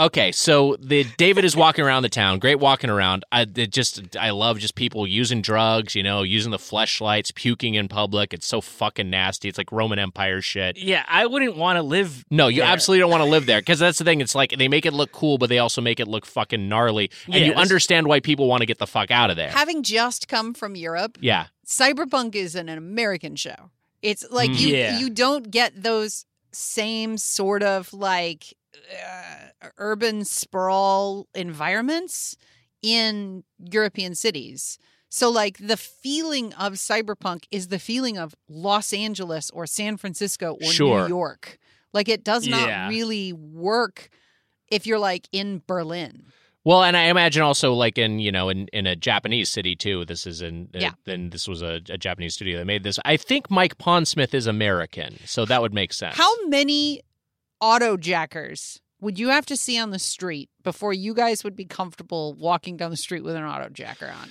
Okay, so the David is walking around the town. Great walking around. I it just I love just people using drugs, you know, using the fleshlights, puking in public. It's so fucking nasty. It's like Roman Empire shit. Yeah, I wouldn't want to live. No, you there. absolutely don't want to live there because that's the thing. It's like they make it look cool, but they also make it look fucking gnarly, and Yeah, you understand why people want to get the fuck out of there. Having just come from Europe, yeah, Cyberpunk is an American show. It's like Mm. you Yeah. you don't get those same sort of like uh, urban sprawl environments in European cities. So like the feeling of cyberpunk is the feeling of Los Angeles or San Francisco or Sure. New York. Like it does not Yeah. really work if you're like in Berlin. Well, and I imagine also like in you know in, in a Japanese city too. This is in uh, Yeah. Then this was a, a Japanese studio that made this. I think Mike Pondsmith is American, so that would make sense. How many auto jackers would you have to see on the street before you guys would be comfortable walking down the street with an auto jacker on?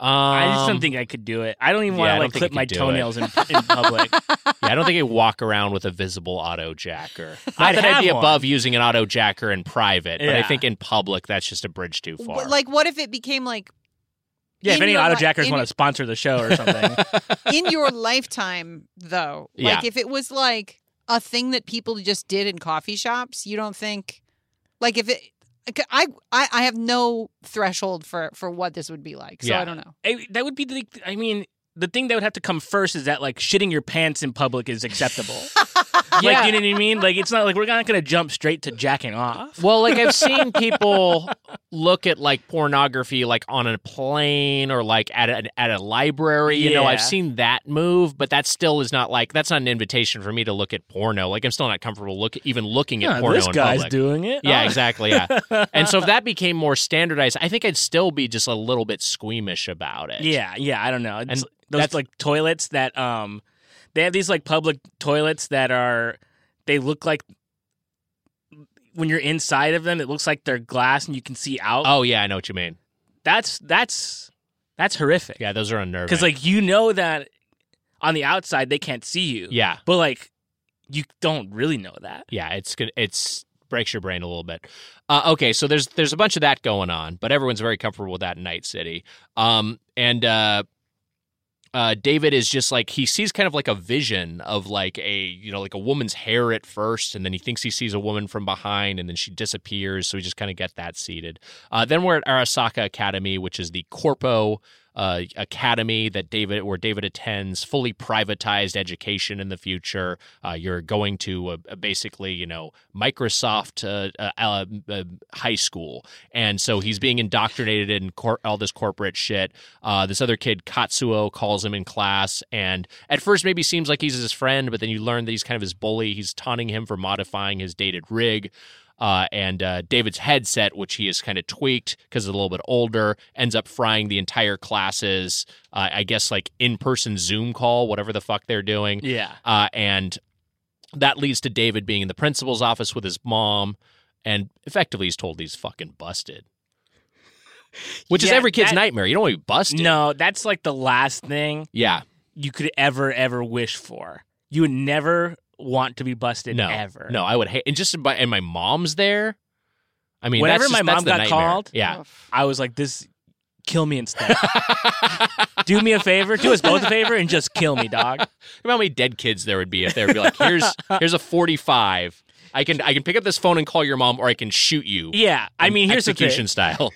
I just Um, don't think I could do it. I don't even yeah, want to like clip my toenails in, in public. [LAUGHS] Yeah, I don't think I walk around with a visible auto jacker. [LAUGHS] Not I'd that I'd be one. above using an auto jacker in private, but I think in public that's just a bridge too far. Wh- Like, what if it became like Yeah, if any your auto li- jackers in want to sponsor the show or something. [LAUGHS] in your lifetime, though? Yeah. Like, if it was like a thing that people just did in coffee shops, you don't think, like, if it. I, I I have no threshold for for what this would be like, so Yeah. I don't know. I- that would be the. I mean, the thing that would have to come first is that like shitting your pants in public is acceptable. [LAUGHS] [LAUGHS] Like, Yeah. you know what I mean? Like, it's not like we're not going to jump straight to jacking off. Well, like I've seen [LAUGHS] people look at like pornography like on a plane or like at a, at a library. You know, I've seen that move, but that still is not like that's not an invitation for me to look at porno. Like I'm still not comfortable look even looking at Yeah, porno this in guy's public. doing it. Yeah, Oh. exactly. Yeah. [LAUGHS] and so if that became more standardized, I think I'd still be just a little bit squeamish about it. Yeah, yeah, I don't know. It's, And those that's- like toilets that um they have these like public toilets that are they look like when you're inside of them it looks like they're glass and you can see out. Oh yeah, I know what you mean. That's that's that's horrific. Yeah, those are unnerving. Cuz like you know that on the outside they can't see you. yeah, But like you don't really know that. yeah, it's good. It's breaks your brain a little bit. Uh, okay, so there's there's a bunch of that going on, but everyone's very comfortable with that in Night City. Um, and uh, uh, David is just like he sees kind of like a vision of like a you know like a woman's hair at first, and then he thinks he sees a woman from behind, and then she disappears. So we just kind of get that seated. Uh, then we're at Arasaka Academy, which is the corpo uh, academy that David where David attends, fully privatized education in the future. Uh, you're going to uh, basically you know Microsoft uh, high school, and so he's being indoctrinated in cor- all this corporate shit. This other kid Katsuo calls him in class, and at first maybe seems like he's his friend, but then you learn that he's kind of his bully. He's taunting him for modifying his dated rig. Uh, and uh, David's headset, which he has kind of tweaked because it's a little bit older, ends up frying the entire classes. Uh, I guess like in-person Zoom call, whatever the fuck they're doing. Yeah. Uh, and that leads to David being in the principal's office with his mom, and effectively he's told he's fucking busted. Which is every kid's that- nightmare. You don't want to be busted. No, that's like the last thing Yeah. you could ever ever wish for. You would never want to be busted No. ever. No, I would hate. And just by, and my mom's there. I mean, Whenever that's just, my that's mom the got nightmare. called, yeah. I was like, this, kill me instead. [LAUGHS] do me a favor, do us both a favor, and just kill me, dog. Remember [LAUGHS] how many dead kids there would be if they would be like, "Here's here's a 45. I can I can pick up this phone and call your mom, or I can shoot you." Yeah, I mean, here's the execution thing: style.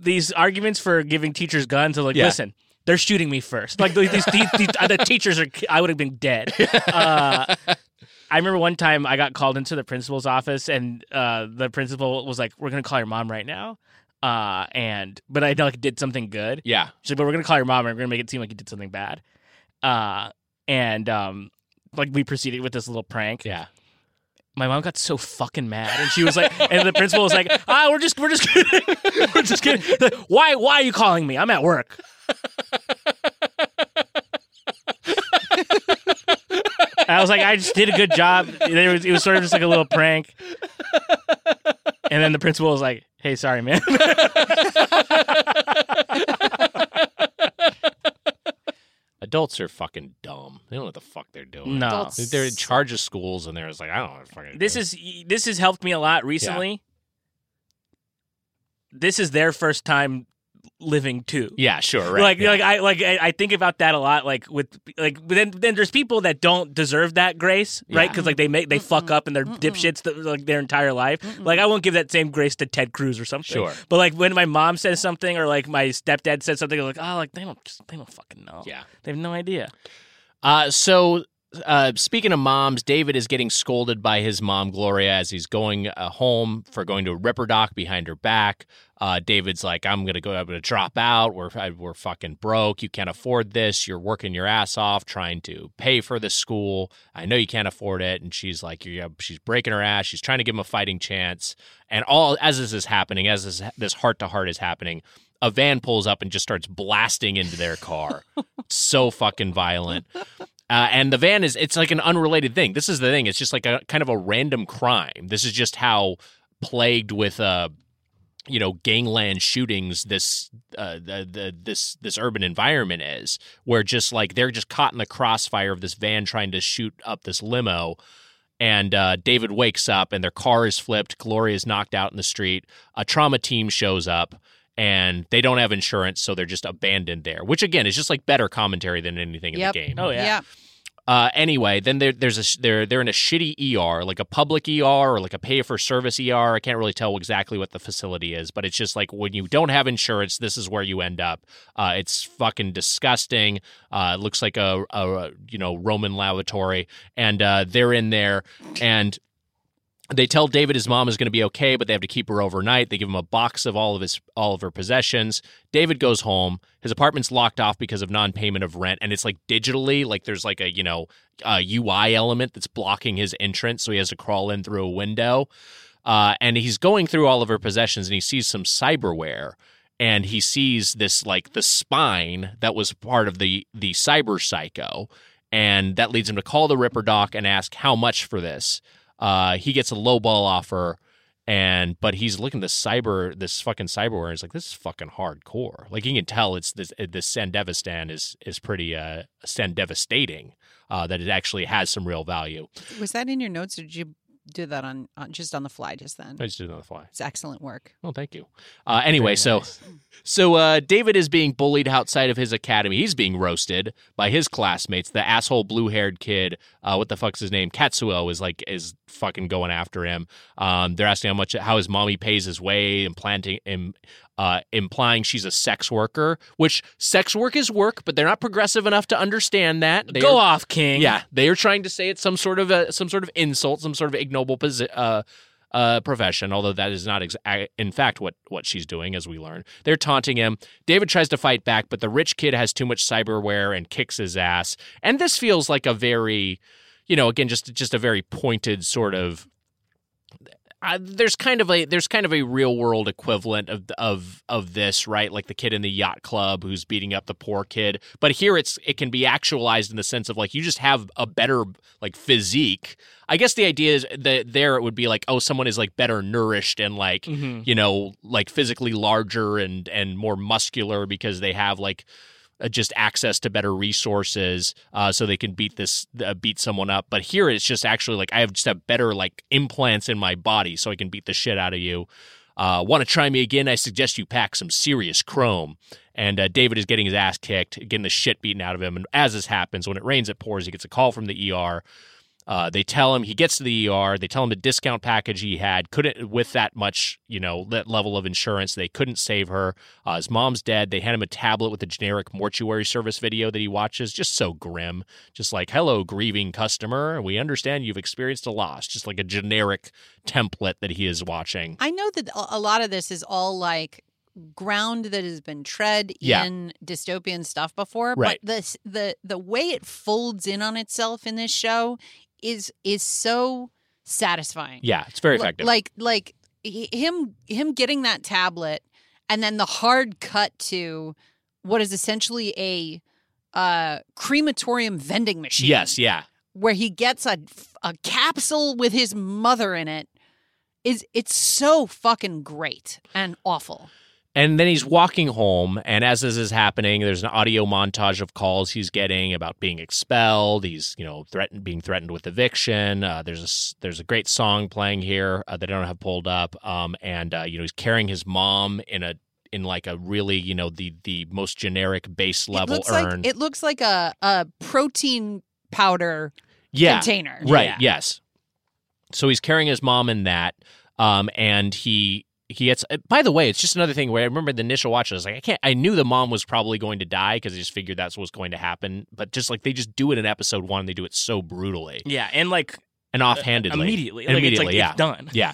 these arguments for giving teachers guns are like, Yeah. listen, they're shooting me first. Like these, these, these uh, the teachers are, I would have been dead. Uh, I remember one time I got called into the principal's office, and uh, the principal was like, "We're gonna call your mom right now." Uh, and but I like did something good. Yeah. She's like, but we're gonna call your mom and we're gonna make it seem like you did something bad. Uh, and um, like we proceeded with this little prank. Yeah. My mom got so fucking mad, and she was like, and the principal was like, ah, we're just, we're just kidding, [LAUGHS] we're just kidding. Why, why are you calling me? I'm at work. I was like, I just did a good job. It was, it was sort of just like a little prank. And then the principal was like, "Hey, sorry, man." Adults are fucking dumb. They don't know what the fuck they're doing. No. Adults They're in charge of schools, and they're just like, I don't know what to fucking This do. is this has helped me a lot recently. This is their first time living too. yeah, sure, right. Like, yeah. like I like I I think about that a lot. Like with like, then then there's people that don't deserve that grace, right? Yeah. Because like they make they fuck up and they're Mm-mm. dipshits that, like their entire life. Mm-mm. Like I won't give that same grace to Ted Cruz or something. Sure. But like when my mom says something or like my stepdad says something, I'm like oh like they don't just they don't fucking know. yeah. They have no idea. Uh, so, uh, speaking of moms, David is getting scolded by his mom, Gloria, as he's going uh, home for going to a ripper doc behind her back. Uh, David's like, I'm going to go, I'm to drop out. We're, we're fucking broke. You can't afford this. You're working your ass off trying to pay for this school. I know you can't afford it. And she's like, she's breaking her ass. She's trying to give him a fighting chance. And all, as this is happening, as this, this heart to heart is happening, a van pulls up and just starts blasting into their car. [LAUGHS] so fucking violent. Uh, and the van is it's like an unrelated thing. This is the thing. It's just like a kind of a random crime. This is just how plagued with uh you know gangland shootings this uh the, the this this urban environment is where just like they're just caught in the crossfire of this van trying to shoot up this limo and uh, David wakes up and their car is flipped. Gloria is knocked out in the street. A trauma team shows up and they don't have insurance, so they're just abandoned there. Which again is just like better commentary than anything in Yep. the game. Oh yeah. Yeah. Uh, anyway, then there, there's a they're they're in a shitty ER, like a public ER or like a pay for service ER. I can't really tell exactly what the facility is, but it's just like when you don't have insurance, this is where you end up. Uh, it's fucking disgusting. Uh, it looks like a, a you know Roman lavatory, and uh, they're in there and. They tell David his mom is going to be okay, but they have to keep her overnight. They give him a box of all of his all of her possessions. David goes home. His apartment's locked off because of non-payment of rent, and it's like digitally, like there's like a you know a UI element that's blocking his entrance, so he has to crawl in through a window. Uh, and he's going through all of her possessions, and he sees some cyberware, and he sees this like the spine that was part of the the cyber psycho, and that leads him to call the Ripper Doc and ask how much for this. Uh, he gets a lowball offer and but he's looking at the cyber this fucking cyberware and he's like this is fucking hardcore. Like you can tell it's this this sandevistan is is pretty uh sandevastating uh that it actually has some real value. Was that in your notes, did you do that on, on just on the fly just then? i just did it on the fly. It's excellent work. oh thank you. Uh anyway Very so so uh david is being bullied outside of his academy. He's being roasted by his classmates the asshole blue-haired kid uh what the fuck's his name? Katsuo is like is fucking going after him. Um they're asking how much how his mommy pays his way implanting him uh, implying she's a sex worker, which sex work is work, but they're not progressive enough to understand that. They Go are- off, King. Yeah, they are trying to say it's some sort of a some sort of insult, some sort of ignoble uh, uh, profession. Although that is not, ex- in fact, what what she's doing, as we learn. They're taunting him. David tries to fight back, but the rich kid has too much cyberware and kicks his ass. And this feels like a very, you know, again, just just a very pointed sort of uh, there's kind of a there's kind of a real world equivalent of of of this, right? Like the kid in the yacht club who's beating up the poor kid. But here it's it can be actualized in the sense of like you just have a better like physique. I guess the idea is that there it would be like oh someone is like better nourished and like Mhm. you know like physically larger and and more muscular because they have like just access to better resources uh, so they can beat this uh, beat someone up. But here it's just actually like i have just have better like implants in my body so i can beat the shit out of you. Uh, want to try me again? I suggest you pack some serious chrome. And uh, david is getting his ass kicked getting the shit beaten out of him. And as this happens when it rains it pours. He gets a call from the er uh, they tell him he gets to the ER. They tell him the discount package he had couldn't, with that much, you know, that level of insurance, they couldn't save her. Uh, his mom's dead. They hand him a tablet with a generic mortuary service video that he watches. Just so grim. Just like, hello, grieving customer. We understand you've experienced a loss. Just like a generic template that he is watching. I know that a lot of this is all like ground that has been tread Yeah. in dystopian stuff before, Right. but the the the way it folds in on itself in this show is is so satisfying. Yeah, it's very effective. Like like him him getting that tablet and then the hard cut to what is essentially a uh crematorium vending machine. yes, yeah. Where he gets a a capsule with his mother in it is it's so fucking great and awful. And then he's walking home, and as this is happening, there's an audio montage of calls he's getting about being expelled. He's, you know, threatened, being threatened with eviction. Uh, there's a there's a great song playing here uh, that I don't have pulled up, um, and uh, you know, he's carrying his mom in a in like a really, you know, the the most generic base level it looks urn. like it looks like a a protein powder yeah, container. Right. Yeah. Yes. So he's carrying his mom in that, um, and he he gets. uh, By the way, it's just another thing where I remember the initial watch. I was like, I can't. I knew the mom was probably going to die because I just figured that's what was going to happen. But just like they just do it in episode one, they do it so brutally Yeah, and like and offhandedly. immediately, like, immediately, it's yeah. done. Yeah.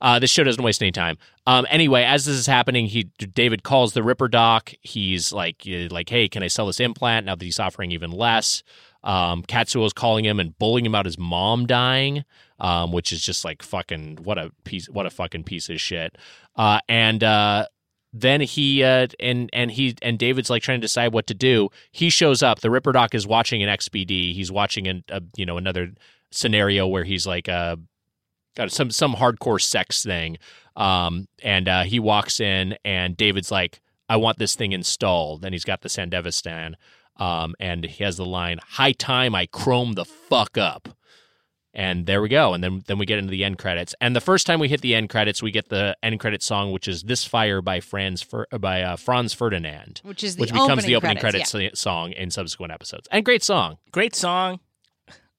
Uh, this show doesn't waste any time. Um, anyway, as this is happening, he David calls the Ripper Doc. He's like, uh, like, hey, can I sell this implant now that he's offering even less? Um, Katsuo is calling him and bullying him about his mom dying, um, which is just like fucking what a piece, what a fucking piece of shit. Uh, and uh, then he uh, and and he and David's like trying to decide what to do. He shows up. The Ripper Doc is watching an XBD. He's watching an, a you know another scenario where he's like uh got some some hardcore sex thing. Um, and uh, he walks in, and David's like, "I want this thing installed," and he's got the Sandevistan. Um, and he has the line, "High time I chrome the fuck up." And there we go. And then then we get into the end credits. And the first time we hit the end credits, we get the end credit song, which is "This Fire" by Franz Fer- by uh, Franz Ferdinand, which is the which becomes opening the opening credits, credits song in subsequent episodes. And great song. Great song.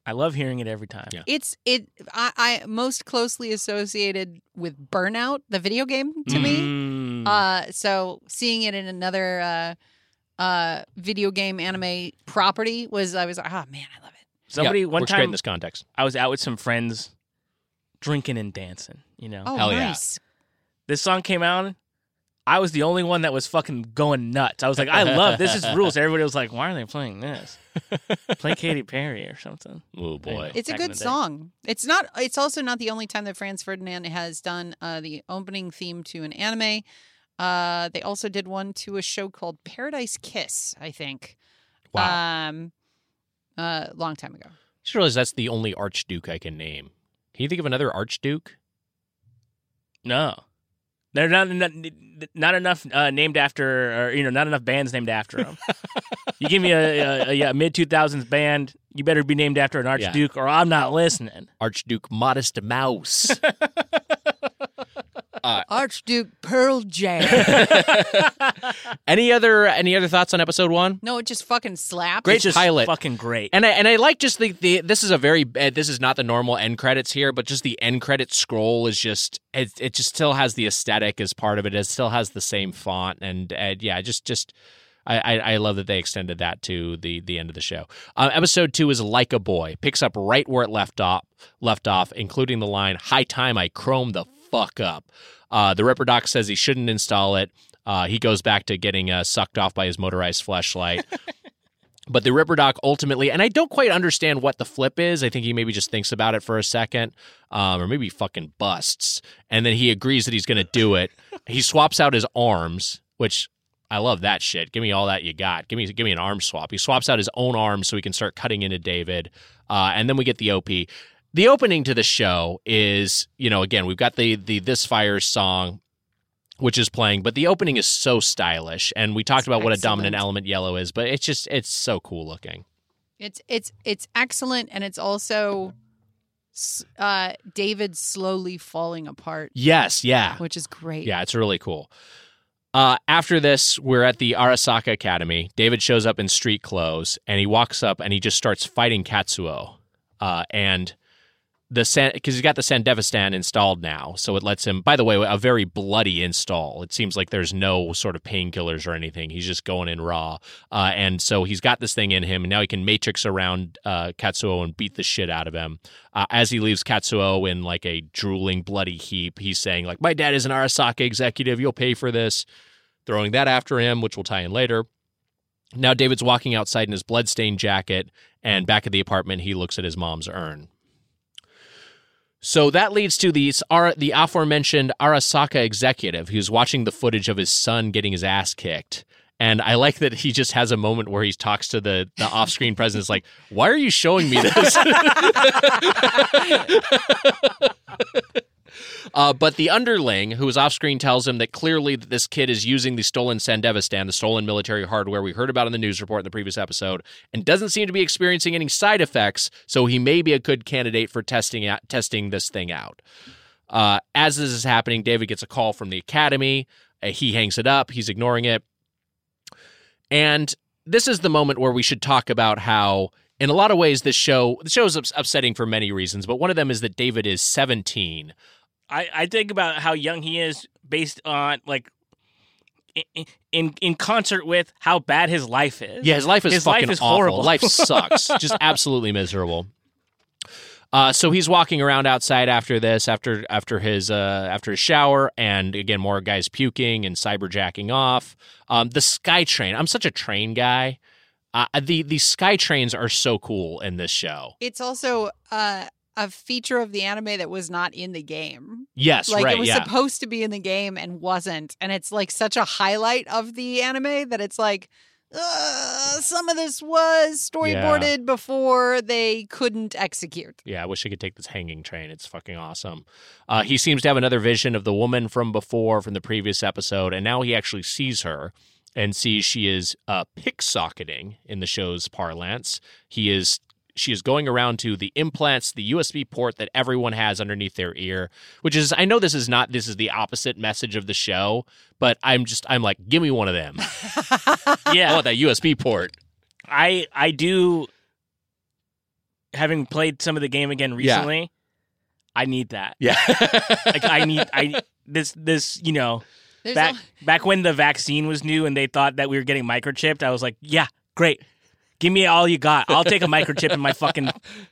I love hearing it every time. Yeah. It's it. I, I most closely associated with Burnout, the video game, to me. Mm. Uh, so seeing it in another uh, uh, video game anime property was I was like, oh man, I love it. Somebody Yeah, one works great in this context. I was out with some friends drinking and dancing, you know. Oh, Hell yeah. nice. This song came out I was the only one that was fucking going nuts. I was like, I love this is [LAUGHS] rules. Everybody was like, why are they playing this? Play Katy Perry or something. [LAUGHS] Oh boy. It's a good song. It's not. It's also not the only time that Franz Ferdinand has done uh, the opening theme to an anime. Uh, they also did one to a show called Paradise Kiss. I think. Wow. Um, uh, long time ago. just realized that's the only Archduke I can name. Can you think of another Archduke? No. They're not not, not enough uh, named after, or you know, not enough bands named after them. [LAUGHS] you give me a, a, a mid two thousands band, you better be named after an archduke, or I'm not listening. Archduke Modest Mouse. [LAUGHS] Archduke Pearl Jam. [LAUGHS] any other any other thoughts on episode one? no, it just fucking slaps. Great It's just pilot. fucking great. And I and I like just the, the this is a very uh, this is not the normal end credits here, but just the end credit scroll is just it it just still has the aesthetic as part of it. It still has the same font and uh, yeah, just just. I, I, I love that they extended that to the the end of the show. Uh, episode two is like a boy, picks up right where it left off, left off, including the line "High time I chrome the fuck up." Uh, the Ripper Doc says he shouldn't install it. Uh, he goes back to getting uh, sucked off by his motorized flashlight. [LAUGHS] But the Ripper Doc ultimately, and I don't quite understand what the flip is. I think he maybe just thinks about it for a second, um, or maybe fucking busts, and then he agrees that he's going to do it. [LAUGHS] he swaps out his arms, which I love that shit. Give me all that you got. Give me give me an arm swap. He swaps out his own arms so he can start cutting into David, uh, and then we get the OP. The opening to the show is, you know, again we've got the the This Fire song which is playing, but the opening is so stylish. And we talked It's about what a dominant element yellow is, but it's just it's so cool looking. It's it's it's excellent, and it's also uh, David slowly falling apart, Yes, yeah. which is great. Yeah, it's really cool. Uh, after this, we're at the Arasaka Academy. David shows up in street clothes and he walks up and he just starts fighting Katsuo. Uh, and the San because he's got the Sandevistan installed now, so it lets him. By the way, a very bloody install. It seems like there's no sort of painkillers or anything. He's just going in raw, uh, and so he's got this thing in him, and now he can matrix around uh, Katsuo and beat the shit out of him. Uh, as he leaves Katsuo in like a drooling, bloody heap, he's saying like, "My dad is an Arasaka executive. You'll pay for this." Throwing that after him, which we'll tie in later. Now David's walking outside in his bloodstained jacket, and back at the apartment, he looks at his mom's urn. So that leads to the the aforementioned Arasaka executive who's watching the footage of his son getting his ass kicked. And I like that he just has a moment where he talks to the, the off screen president. It's like, why are you showing me this? [LAUGHS] [LAUGHS] Uh, but the underling, who is off screen, tells him that clearly that this kid is using the stolen Sandevistan, the stolen military hardware we heard about in the news report in the previous episode, and doesn't seem to be experiencing any side effects. So he may be a good candidate for testing out, testing this thing out. Uh, as this is happening, David gets a call from the academy. Uh, he hangs it up. He's ignoring it. And this is the moment where we should talk about how, in a lot of ways, this show the show is upsetting for many reasons. But one of them is that David is 17. I, I think about how young he is based on like in, in in concert with how bad his life is. Yeah, his life is His life fucking is awful. horrible. Life [LAUGHS] sucks. Just absolutely miserable. Uh, so he's walking around outside after this, after after his uh, after his shower, and again more guys puking and cyberjacking off. Um, the SkyTrain. I'm such a train guy. Uh, the the SkyTrains are so cool in this show. It's also uh, a feature of the anime that was not in the game. Yes, Like right. it was yeah. supposed to be in the game and wasn't. And it's like such a highlight of the anime that it's like uh, some of this was storyboarded before they couldn't execute. Yeah, I wish I could take this hanging train. It's fucking awesome. Uh, he seems to have another vision of the woman from before, from the previous episode, and now he actually sees her and sees she is uh, picksocketing in the show's parlance. He is. She is going around to the implants, the USB port that everyone has underneath their ear, which is, I know this is not, this is the opposite message of the show, but I'm just, I'm like, give me one of them. [LAUGHS] yeah. I yeah. want that USB port. I I do. Having played some of the game again Yeah. recently, I need that. Yeah. [LAUGHS] Like I need I [LAUGHS] this this you know There's back a- back when the vaccine was new and they thought that we were getting microchipped. I was like, yeah, great. Give me all you got. I'll take a microchip in my [LAUGHS] fucking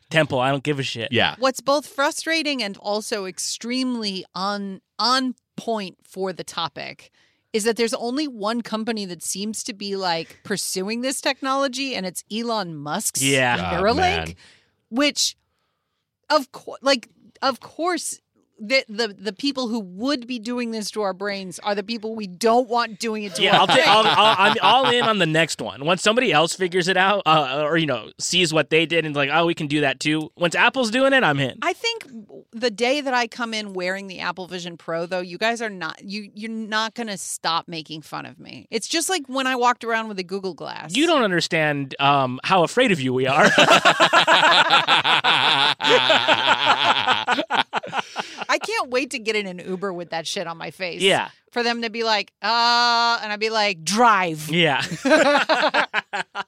temple. I don't give a shit. yeah. what's both frustrating and also extremely on on point for the topic is that there's only one company that seems to be like pursuing this technology and it's Elon Musk's Yeah. Ah, Neuralink man. which of course like of course the, the the people who would be doing this to our brains are the people we don't want doing it to Yeah, our I'll, brains. I'll, I'll I'm all in on the [LAUGHS] next one. Once somebody else figures it out, uh, or you know, sees what they did and like, oh, we can do that too. Once Apple's doing it, I'm in. I think the day that I come in wearing the Apple Vision Pro, though, you guys are not you you're not gonna stop making fun of me. It's just like when I walked around with a Google Glass. You don't understand um, how afraid of you we are. [LAUGHS] [LAUGHS] I can't wait to get in an Uber with that shit on my face. yeah, For them to be like, uh, and I'd be like, drive. yeah. [LAUGHS]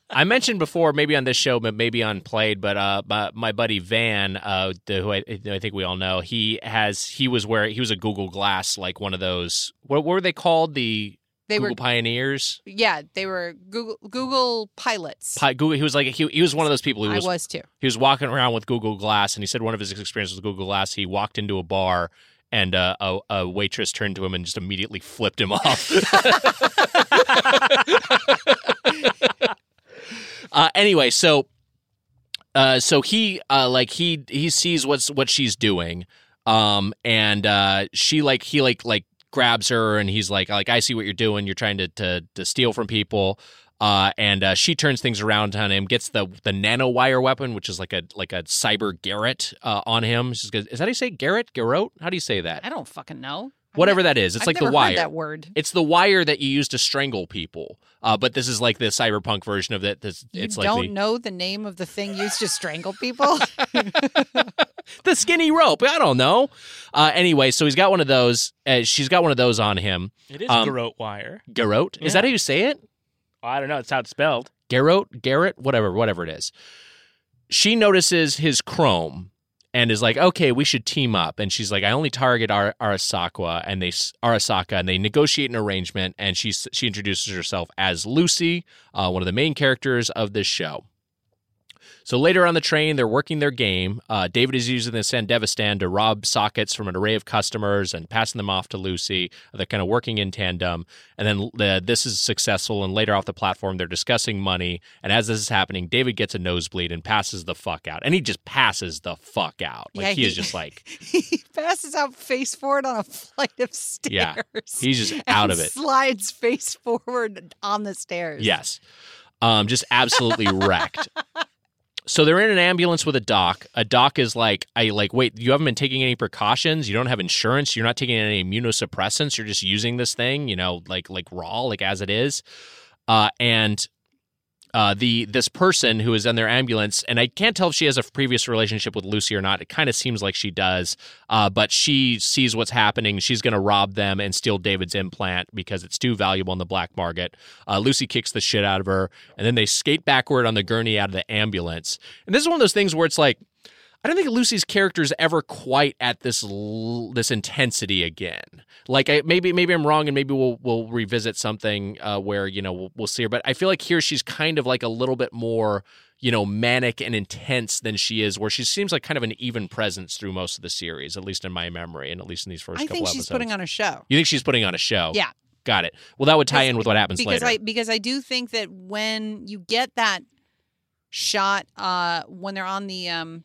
I mentioned before, maybe on this show, but maybe on Played, but uh, my, my buddy Van, uh, the, who I, I think we all know, he has he was where he was a Google Glass, like one of those. What, what were they called? The They Google were, Pioneers. yeah, they were Google Google pilots. Pi- Google. He was like he, he was one of those people who I was, was too. he was walking around with Google Glass, and he said one of his experiences with Google Glass, he walked into a bar. And uh, a, a waitress turned to him and just immediately flipped him off. [LAUGHS] uh, anyway, so uh, so he uh, like he he sees what's what she's doing, um, and uh, she like he like like grabs her and he's like like I see what you're doing. You're trying to to, to steal from people. Uh, and uh, she turns things around on him, gets the the nanowire weapon, which is like a like a cyber Garrett uh, on him. She's. Is that how you say Garrett? Garrote? How do you say that? I don't fucking know. I've Whatever ne- that is, it's I've like never the wire. Heard that word. It's the wire that you use to strangle people. Uh, but this is like the cyberpunk version of it. This, You it's don't like the, know the name of the thing used to strangle people. [LAUGHS] [LAUGHS] the skinny rope. I don't know. Uh, anyway, so he's got one of those. Uh, she's got one of those on him. It is Um, garrote wire. Garrote. Is that how you say it? I don't know. It's how it's spelled. Garrote, Garrett, whatever, whatever it is. She notices his chrome and is like, "Okay, we should team up." And she's like, "I only target Ar- Arasaka," and they Arasaka, and they negotiate an arrangement. And she she introduces herself as Lucy, uh, one of the main characters of this show. So later on the train, they're working their game. Uh, David is using the Sandevistan to rob sockets from an array of customers and passing them off to Lucy. They're kind of working in tandem. And then the, this is successful. And later off the platform, they're discussing money. And as this is happening, David gets a nosebleed and passes the fuck out. And he just passes the fuck out. Like Yeah, he, is just [LAUGHS] like, he passes out face forward on a flight of stairs. Yeah, he's just [LAUGHS] out of it. Slides face forward on the stairs. Yes. Um, just absolutely [LAUGHS] wrecked. So they're in an ambulance with a doc. A doc is like, I like, wait, you haven't been taking any precautions. You don't have insurance. You're not taking any immunosuppressants. You're just using this thing, you know, like like raw, like as it is. Uh, and uh, the this person who is in their ambulance, and I can't tell if she has a previous relationship with Lucy or not. It kind of seems like she does, uh, but she sees what's happening. She's going to rob them and steal David's implant because it's too valuable in the black market. Uh, Lucy kicks the shit out of her, and then they skate backward on the gurney out of the ambulance. And this is one of those things where it's like. I don't think Lucy's character is ever quite at this l- this intensity again. Like I, maybe maybe I'm wrong, and maybe we'll we'll revisit something uh, where you know we'll, we'll see her. But I feel like here she's kind of like a little bit more you know manic and intense than she is, where she seems like kind of an even presence through most of the series, at least in my memory, and at least in these first I couple think she's episodes. putting on a show. you think she's putting on a show? Yeah. got it. Well, that would tie in with what happens because later. I because I do think that when you get that shot uh when they're on the um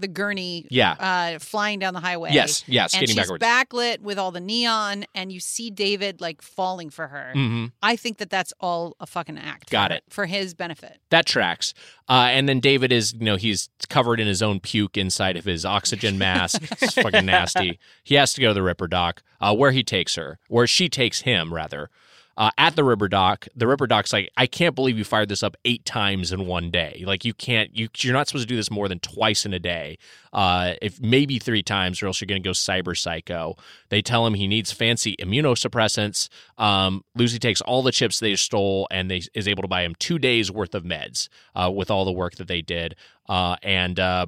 the gurney yeah. uh flying down the highway. Yes. Yeah. And she's backwards. backlit with all the neon and you see David like falling for her. hmm I think that that's all a fucking act. Got for, it. For his benefit. That tracks. Uh, and then David is, you know, he's covered in his own puke inside of his oxygen [LAUGHS] mask. it's fucking nasty. He has to go to the Ripper Doc, uh, where he takes her, where she takes him, rather. Uh, at the Ripper Doc, the Ripper Doc's like, I can't believe you fired this up eight times in one day. Like, you can't, you, you're not supposed to do this more than twice in a day. Uh, if maybe three times, or else you're going to go cyber psycho. They tell him he needs fancy immunosuppressants. Um, Lucy takes all the chips they stole and they is able to buy him two days worth of meds uh, with all the work that they did. Uh, and uh,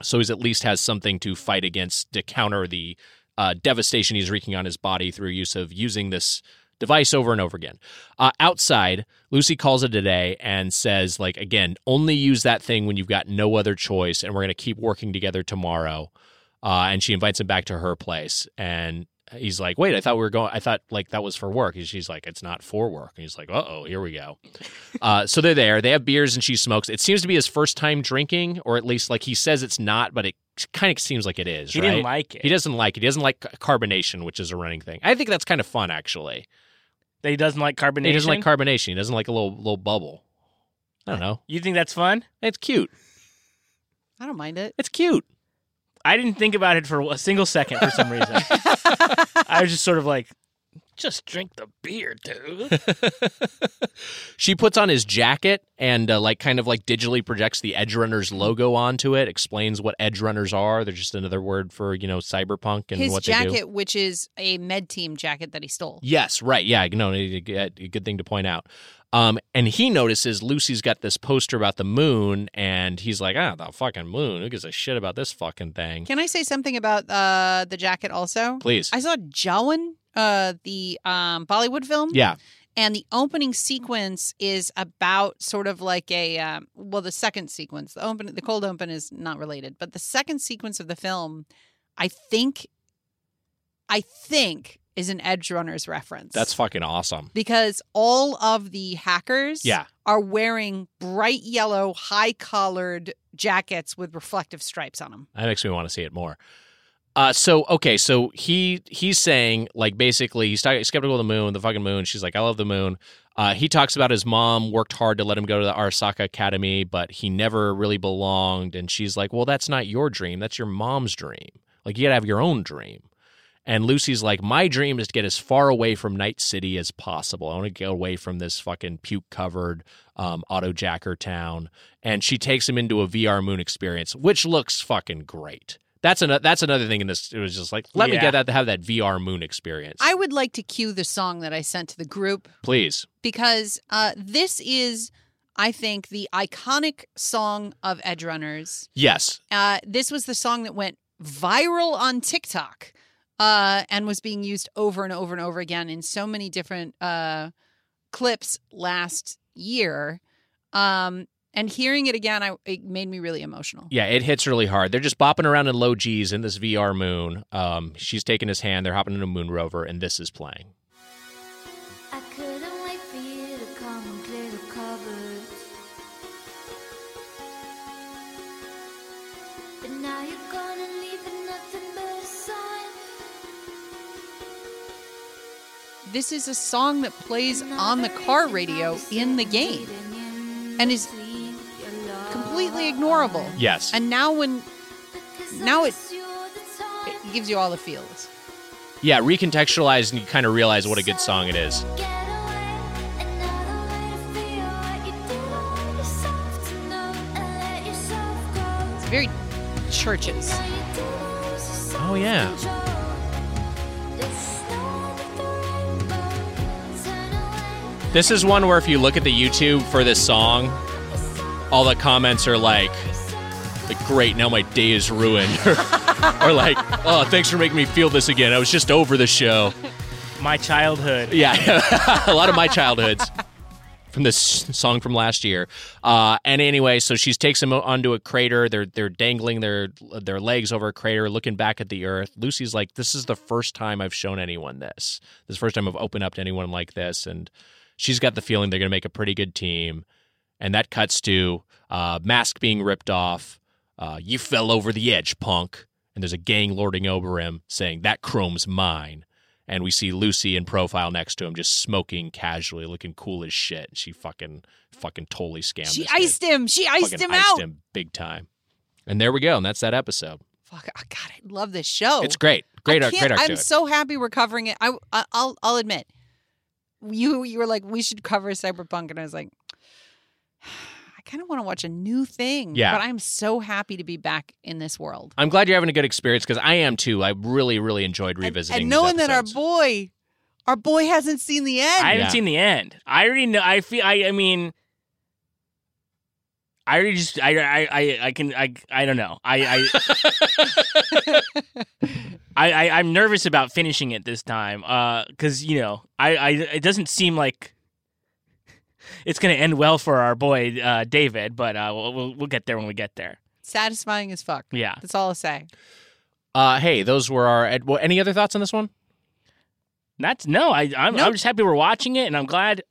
so he's at least has something to fight against to counter the uh, devastation he's wreaking on his body through use of using this device over and over again. Uh, outside, Lucy calls it a day and says, like, again, only use that thing when you've got no other choice, and we're going to keep working together tomorrow. Uh, and she invites him back to her place, and he's like, "Wait, I thought we were going. I thought like that was for work." And she's like, "It's not for work." And he's like, "Uh oh, here we go." [LAUGHS] uh, so they're there. They have beers, and she smokes. It seems to be his first time drinking, or at least like he says it's not, but it kind of seems like it is. He right? didn't like it. He doesn't like it. He doesn't like carbonation, which is a running thing. I think that's kind of fun, actually. That he doesn't like carbonation. He doesn't like carbonation. He doesn't like a little little bubble. I don't know. You think that's fun? It's cute. I don't mind it. It's cute. I didn't think about it for a single second for some reason. [LAUGHS] I was just sort of like, just drink the beer, dude. [LAUGHS] she puts on his jacket and uh, like kind of like digitally projects the Edgerunners logo onto it. Explains what Edgerunners are. They're just another word for you know cyberpunk and His what they do. jacket, which is a med team jacket that he stole. Yes, right. Yeah, no, a a good thing to point out. Um, and he notices Lucy's got this poster about the moon, and he's like, "Ah, the fucking moon. Who gives a shit about this fucking thing?" Can I say something about uh, the jacket also? Please. I saw Jawan, uh, the um, Bollywood film. yeah. And the opening sequence is about sort of like a um, well, the second sequence, the open, the cold open is not related, but the second sequence of the film, I think, I think is an Edgerunners reference. That's fucking awesome. because all of the hackers Yeah. are wearing bright yellow, high collared jackets with reflective stripes on them. That makes me want to see it more. Uh, so okay, so he he's saying like basically he's skeptical of the moon, the fucking moon. She's like, I love the moon. Uh, he talks about his mom worked hard to let him go to the Arasaka Academy, but he never really belonged. And she's like, Well, that's not your dream. That's your mom's dream. Like you gotta have your own dream. And Lucy's like, My dream is to get as far away from Night City as possible. I want to get away from this fucking puke covered um, auto jacker town. And she takes him into a VR moon experience, which looks fucking great. That's another. That's another thing in this. It was just like, let me get that to have that VR moon experience, I would like to cue the song that I sent to the group please. because uh, this is, I think, the iconic song of Edgerunners. Yes, Uh, this was the song that went viral on TikTok uh, and was being used over and over and over again in so many different uh, clips last year. Um, and hearing it again, I, it made me really emotional. yeah, it hits really hard. They're just bopping around in low G's in this VR moon. Um, she's taking his hand. They're hopping in a moon rover, and this is playing. I couldn't wait for you to come and clear the cupboards. But now you're gone and leaving nothing but a sign. This is a song that plays on the car radio in the game and is completely ignorable. Yes. And now when Now it- miss you all the time. it gives you all the feels. yeah, recontextualize and you kind of realize what a good song it is. Get away, another way to feel what you did on yourself to know and let yourself go. It's very CHVRCHES. Now you did lose your Oh, yeah. self-control. There's snow under the rainbow. Turn away, This is one where if you look at the YouTube for this song, all the comments are like, like great, now my day is ruined. [LAUGHS] or like, oh, thanks for making me feel this again. I was just over the show. My childhood. Yeah, [LAUGHS] a lot of my childhoods from this song from last year. Uh, and anyway, so she takes them onto a crater. They're they're dangling their their legs over a crater, looking back at the earth. Lucy's like, "This is the first time I've shown anyone this. This is the first time I've opened up to anyone like this." And she's got the feeling they're going to make a pretty good team. And that cuts to uh, mask being ripped off. Uh, you fell over the edge, punk. And there's a gang lording over him, saying that chrome's mine and we see Lucy in profile next to him, just smoking casually, looking cool as shit. She fucking, fucking totally scammed. She iced him. She iced Fucking him iced out. him big time. And there we go, and that's that episode. Fuck, oh, God, I love this show. It's great, great, art. Great art. I'm so happy we're covering it. I, I I'll I'll admit, you you were like we should cover cyberpunk, and I was like, I kind of want to watch a new thing. Yeah. but I'm so happy to be back in this world. I'm glad you're having a good experience because I am too. I really, really enjoyed And- revisiting. and, these knowing that our boy, our boy hasn't seen the end. I haven't Yeah. seen the end. I already know. I feel. I. I mean. I already just. I. I. I. I can. I. I don't know. I. I. [LAUGHS] I, I I'm nervous about finishing it this time. Uh, because you know, I. I. It doesn't seem like. It's gonna end well for our boy uh, David, but uh, we'll, we'll we'll get there when we get there. Satisfying as fuck. Yeah. That's all I'll say. Uh, hey, those were our. ed- Well, any other thoughts on this one? That's no. I. I'm, Nope. I'm just happy we're watching it, and I'm glad.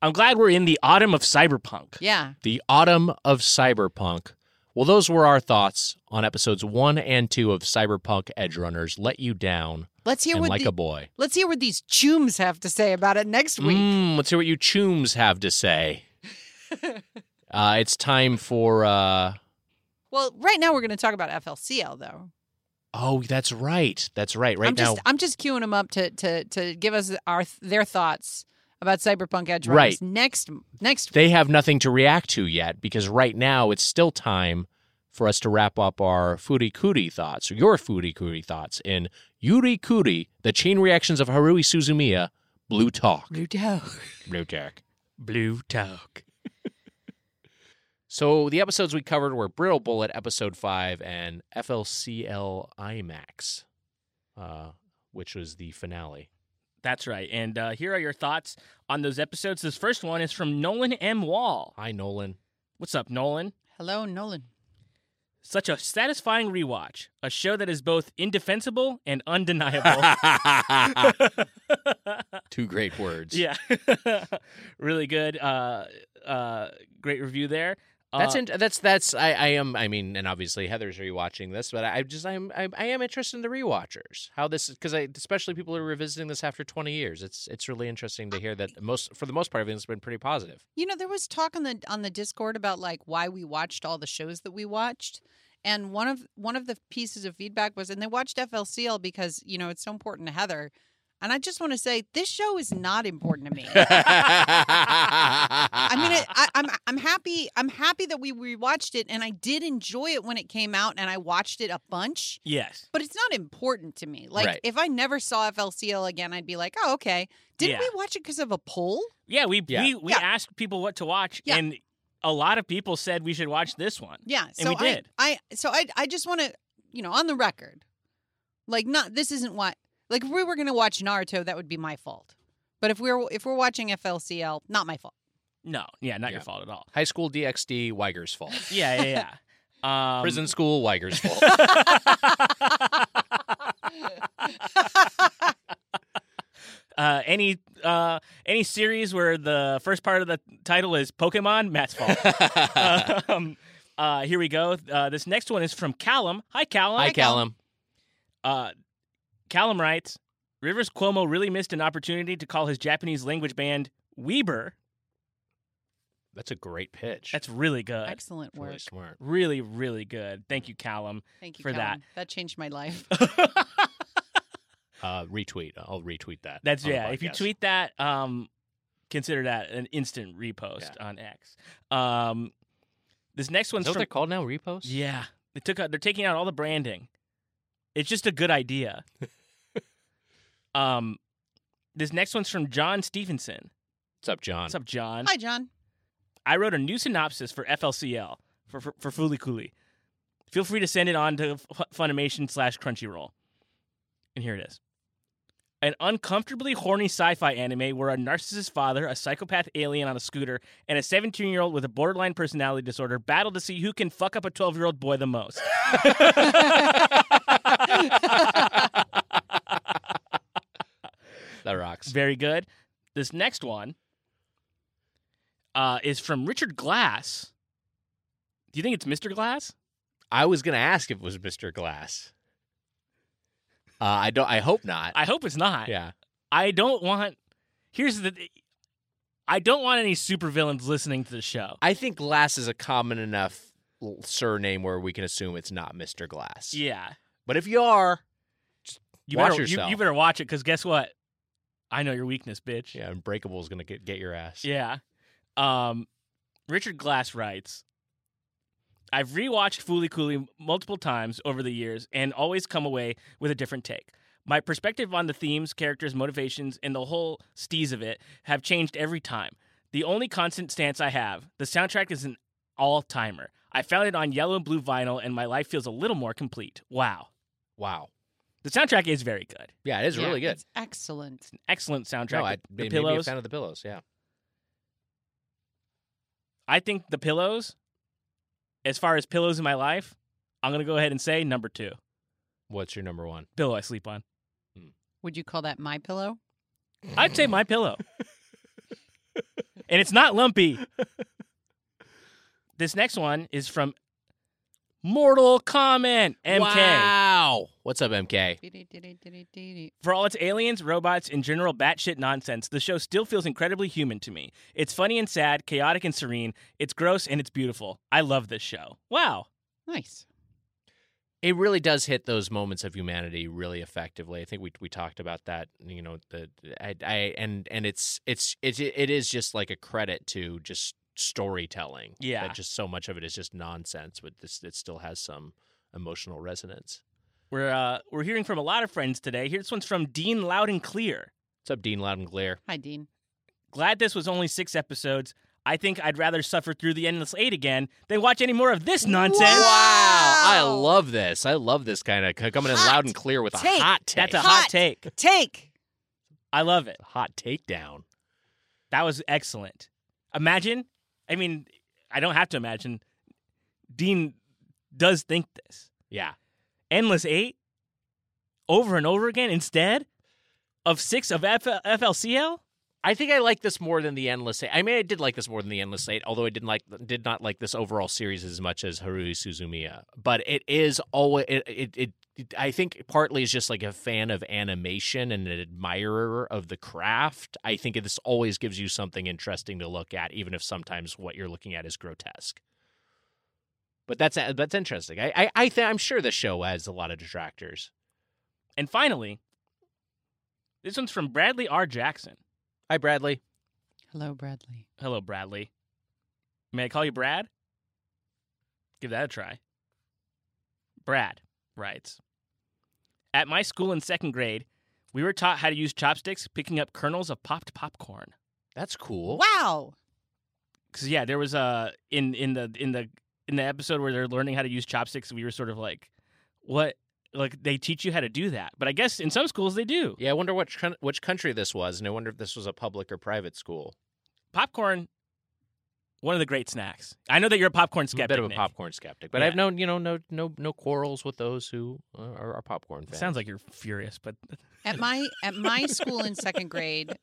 I'm glad we're in the autumn of cyberpunk. Yeah. The autumn of cyberpunk. Well, those were our thoughts on episodes one and two of Cyberpunk Edgerunners. Let you down Let's hear what like the, a boy. let's hear what these chooms have to say about it next week. Mm, let's hear what you chooms have to say. [LAUGHS] uh, it's time for. Uh, Well, right now we're going to talk about FLCL though. oh, that's right. That's right. Right I'm now, just I'm just queuing them up to to to give us our their thoughts about Cyberpunk Edge Right. Next next they have nothing to react to yet because right now it's still time for us to wrap up our Foodie Cootie thoughts, or your Foodie Cootie thoughts in Yuri Cootie, the chain reactions of Haruhi Suzumiya, Blue Talk. Blue Talk. [LAUGHS] Blue Talk. Blue talk. [LAUGHS] So the episodes we covered were Brittle Bullet, episode five, and FLCL IMAX, uh, which was the finale. That's right. And uh, here are your thoughts on those episodes. This first one is from Nolan M. Wall. Hi, Nolan. What's up, Nolan? Hello, Nolan. Such a satisfying rewatch. A show that is both indefensible and undeniable. [LAUGHS] Two great words. yeah. [LAUGHS] really good. Uh, uh, great review there. That's Uh, in, that's that's I, I am I mean and obviously Heather's rewatching this but I just I'm I, I am interested in the rewatchers how this is because I especially people who are revisiting this after 20 years it's it's really interesting to hear that most for the most part everything's been pretty positive You know, there was talk on the on the Discord about like why we watched all the shows that we watched. And one of one of the pieces of feedback was and they watched FLCL because, you know, it's so important to Heather. And I just want to say this show is not important to me. I mean, it, I, I'm I'm happy I'm happy that we rewatched it and I did enjoy it when it came out and I watched it a bunch. yes. But it's not important to me. Like Right. if I never saw FLCL again, I'd be like, oh okay. Didn't Yeah. we watch it because of a poll? Yeah, we Yeah. we, we Yeah. asked people what to watch, Yeah. and a lot of people said we should watch this one. Yeah, And so we did. I, I so I I just want to, you know, on the record, like not this isn't what like if we were gonna watch Naruto, that would be my fault. But if we're if we're watching FLCL, not my fault. No, yeah, not Yeah. your fault at all. high school DxD Weiger's fault [LAUGHS] Yeah, yeah, yeah. [LAUGHS] Um, prison school Weiger's fault [LAUGHS] uh, any uh, any series where the first part of the title is Pokemon, Matt's fault. um, uh, here we go. Uh, this next one is from Callum. Hi, Callum. hi Callum Uh, Callum writes, Rivers Cuomo really missed an opportunity to call his Japanese language band Weber. That's a great pitch. That's really good. Excellent work. really smart. Really, really good. Thank you, Callum. Thank you for that. Callum. That changed my life. [LAUGHS] Uh, retweet. I'll retweet that. That's yeah. If you tweet that, um, consider that an instant repost on X. Um, this next is one's that what from they're called now? Reposts. yeah. They took out. They're taking out all the branding. It's just a good idea. [LAUGHS] um, this next one's from John Stevenson. What's up, John? What's up, John? Hi, John. I wrote a new synopsis for FLCL for for, for Fooly Cooley. Feel free to send it on to Funimation slash Crunchyroll. And here it is. An uncomfortably horny sci-fi anime where a narcissist father, a psychopath alien on a scooter, and a 17-year-old with a borderline personality disorder battle to see who can fuck up a 12-year-old boy the most. [LAUGHS] [LAUGHS] [LAUGHS] that rocks. Very good. This next one uh, is from Richard Glass. Do you think it's Mr. Glass? I was gonna ask if it was Mr. Glass. Uh, I don't. I hope not. I hope it's not. yeah. I don't want. Here's the. I don't want any supervillains listening to the show. I think Glass is a common enough surname where we can assume it's not Mr. Glass. Yeah, But if you are, you Watch better you, you better watch it because guess what? I know your weakness, bitch. yeah, Unbreakable is gonna get get your ass. Yeah. Um, Richard Glass writes, I've rewatched Fooly Cooley multiple times over the years and always come away with a different take. My perspective on the themes, characters, motivations, and the whole steez of it have changed every time. The only constant stance I have, the soundtrack is an all timer. I found it on yellow and blue vinyl, and my life feels a little more complete. Wow. Wow. The soundtrack is very good. Yeah, it is Yeah, really good. It's excellent. It's an excellent soundtrack. No, I the maybe pillows. a fan of the pillows. Yeah. I think the pillows, as far as pillows in my life, I'm gonna go ahead and say number two. What's your number one? Pillow I sleep on. Hmm. Would you call that my pillow? I'd say my pillow. [LAUGHS] and it's not lumpy. This next one is from Mortal Comment MK. Wow. What's up, MK? For all its aliens, robots, and general batshit nonsense, the show still feels incredibly human to me. It's funny and sad, chaotic and serene. It's gross and it's beautiful. I love this show. Wow. Nice. It really does hit those moments of humanity really effectively. I think we we talked about that. You know, the I, I and and it's it's it's it is just like a credit to just storytelling. Yeah. that just so much of it is just nonsense, but this it still has some emotional resonance. We're uh we're hearing from a lot of friends today. Here this one's from Dean Loud and Clear. What's up, Dean Loud and Clear? Hi, Dean. Glad this was only six episodes. I think I'd rather suffer through the endless eight again than watch any more of this nonsense. Wow, I love this. I love this kind of coming in loud and clear with a hot take. That's a hot Hot. take. Take. I love it. hot takedown. That was excellent. Imagine, I mean, I don't have to imagine. Dean does think this. Yeah, Endless eight over and over again instead of six of F- FLCL? I think I like this more than the Endless Eight. I mean, I did like this more than the Endless Eight, although I didn't like did not like this overall series as much as Haruhi Suzumiya. But it is always it. it it- I think partly is just like a fan of animation and an admirer of the craft. I think this always gives you something interesting to look at, even if sometimes what you're looking at is grotesque. But that's uh, that's interesting. I I, I th- I'm sure the show has a lot of detractors. And finally, this one's from Bradley R. Jackson. Hi, Bradley. Hello, Bradley. Hello, Bradley. May I call you Brad? Give that a try. Brad writes At my school in second grade, we were taught how to use chopsticks picking up kernels of popped popcorn. That's cool. Wow. Because yeah, there was a in in the in the in the episode where they're learning how to use chopsticks. We were sort of like, what? Like they teach you how to do that, but I guess in some schools they do. Yeah, I wonder which coun- which country this was, and I wonder if this was a public or private school. Popcorn, one of the great snacks. I know that you're a popcorn I'm skeptic. a bit of a Nick. popcorn skeptic, but Yeah. I've known you know no no no quarrels with those who uh, are, are popcorn It fans. sounds like you're furious, but [LAUGHS] At my at my school in second grade,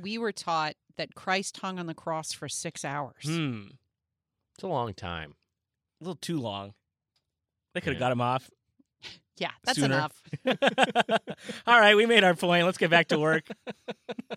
we were taught that Christ hung on the cross for six hours. hmm, it's a long time. a little too long. They could have Yeah. got him off. Yeah, that's Sooner. enough. [LAUGHS] All right, we made our point. Let's get back to work.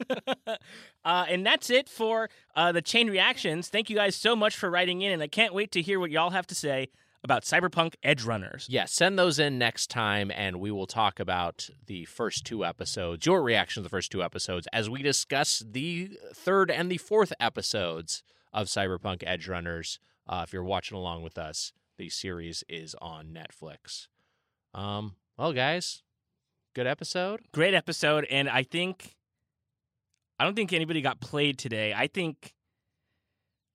[LAUGHS] uh, and that's it for uh, the chain reactions. Thank you guys so much for writing in, and I can't wait to hear what y'all have to say about Cyberpunk Edgerunners. Yeah, send those in next time, and we will talk about the first two episodes, your reaction to the first two episodes, as we discuss the third and the fourth episodes of Cyberpunk Edgerunners. Uh, if you're watching along with us, the series is on Netflix. Um, well, guys, good episode. Great episode, and I think I don't think anybody got played today. I think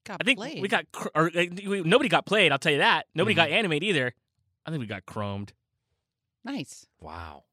Got I think played. we got cr- or uh, we, nobody got played. I'll tell you that. Nobody Mhm. got animated either. I think we got chromed. nice. Wow.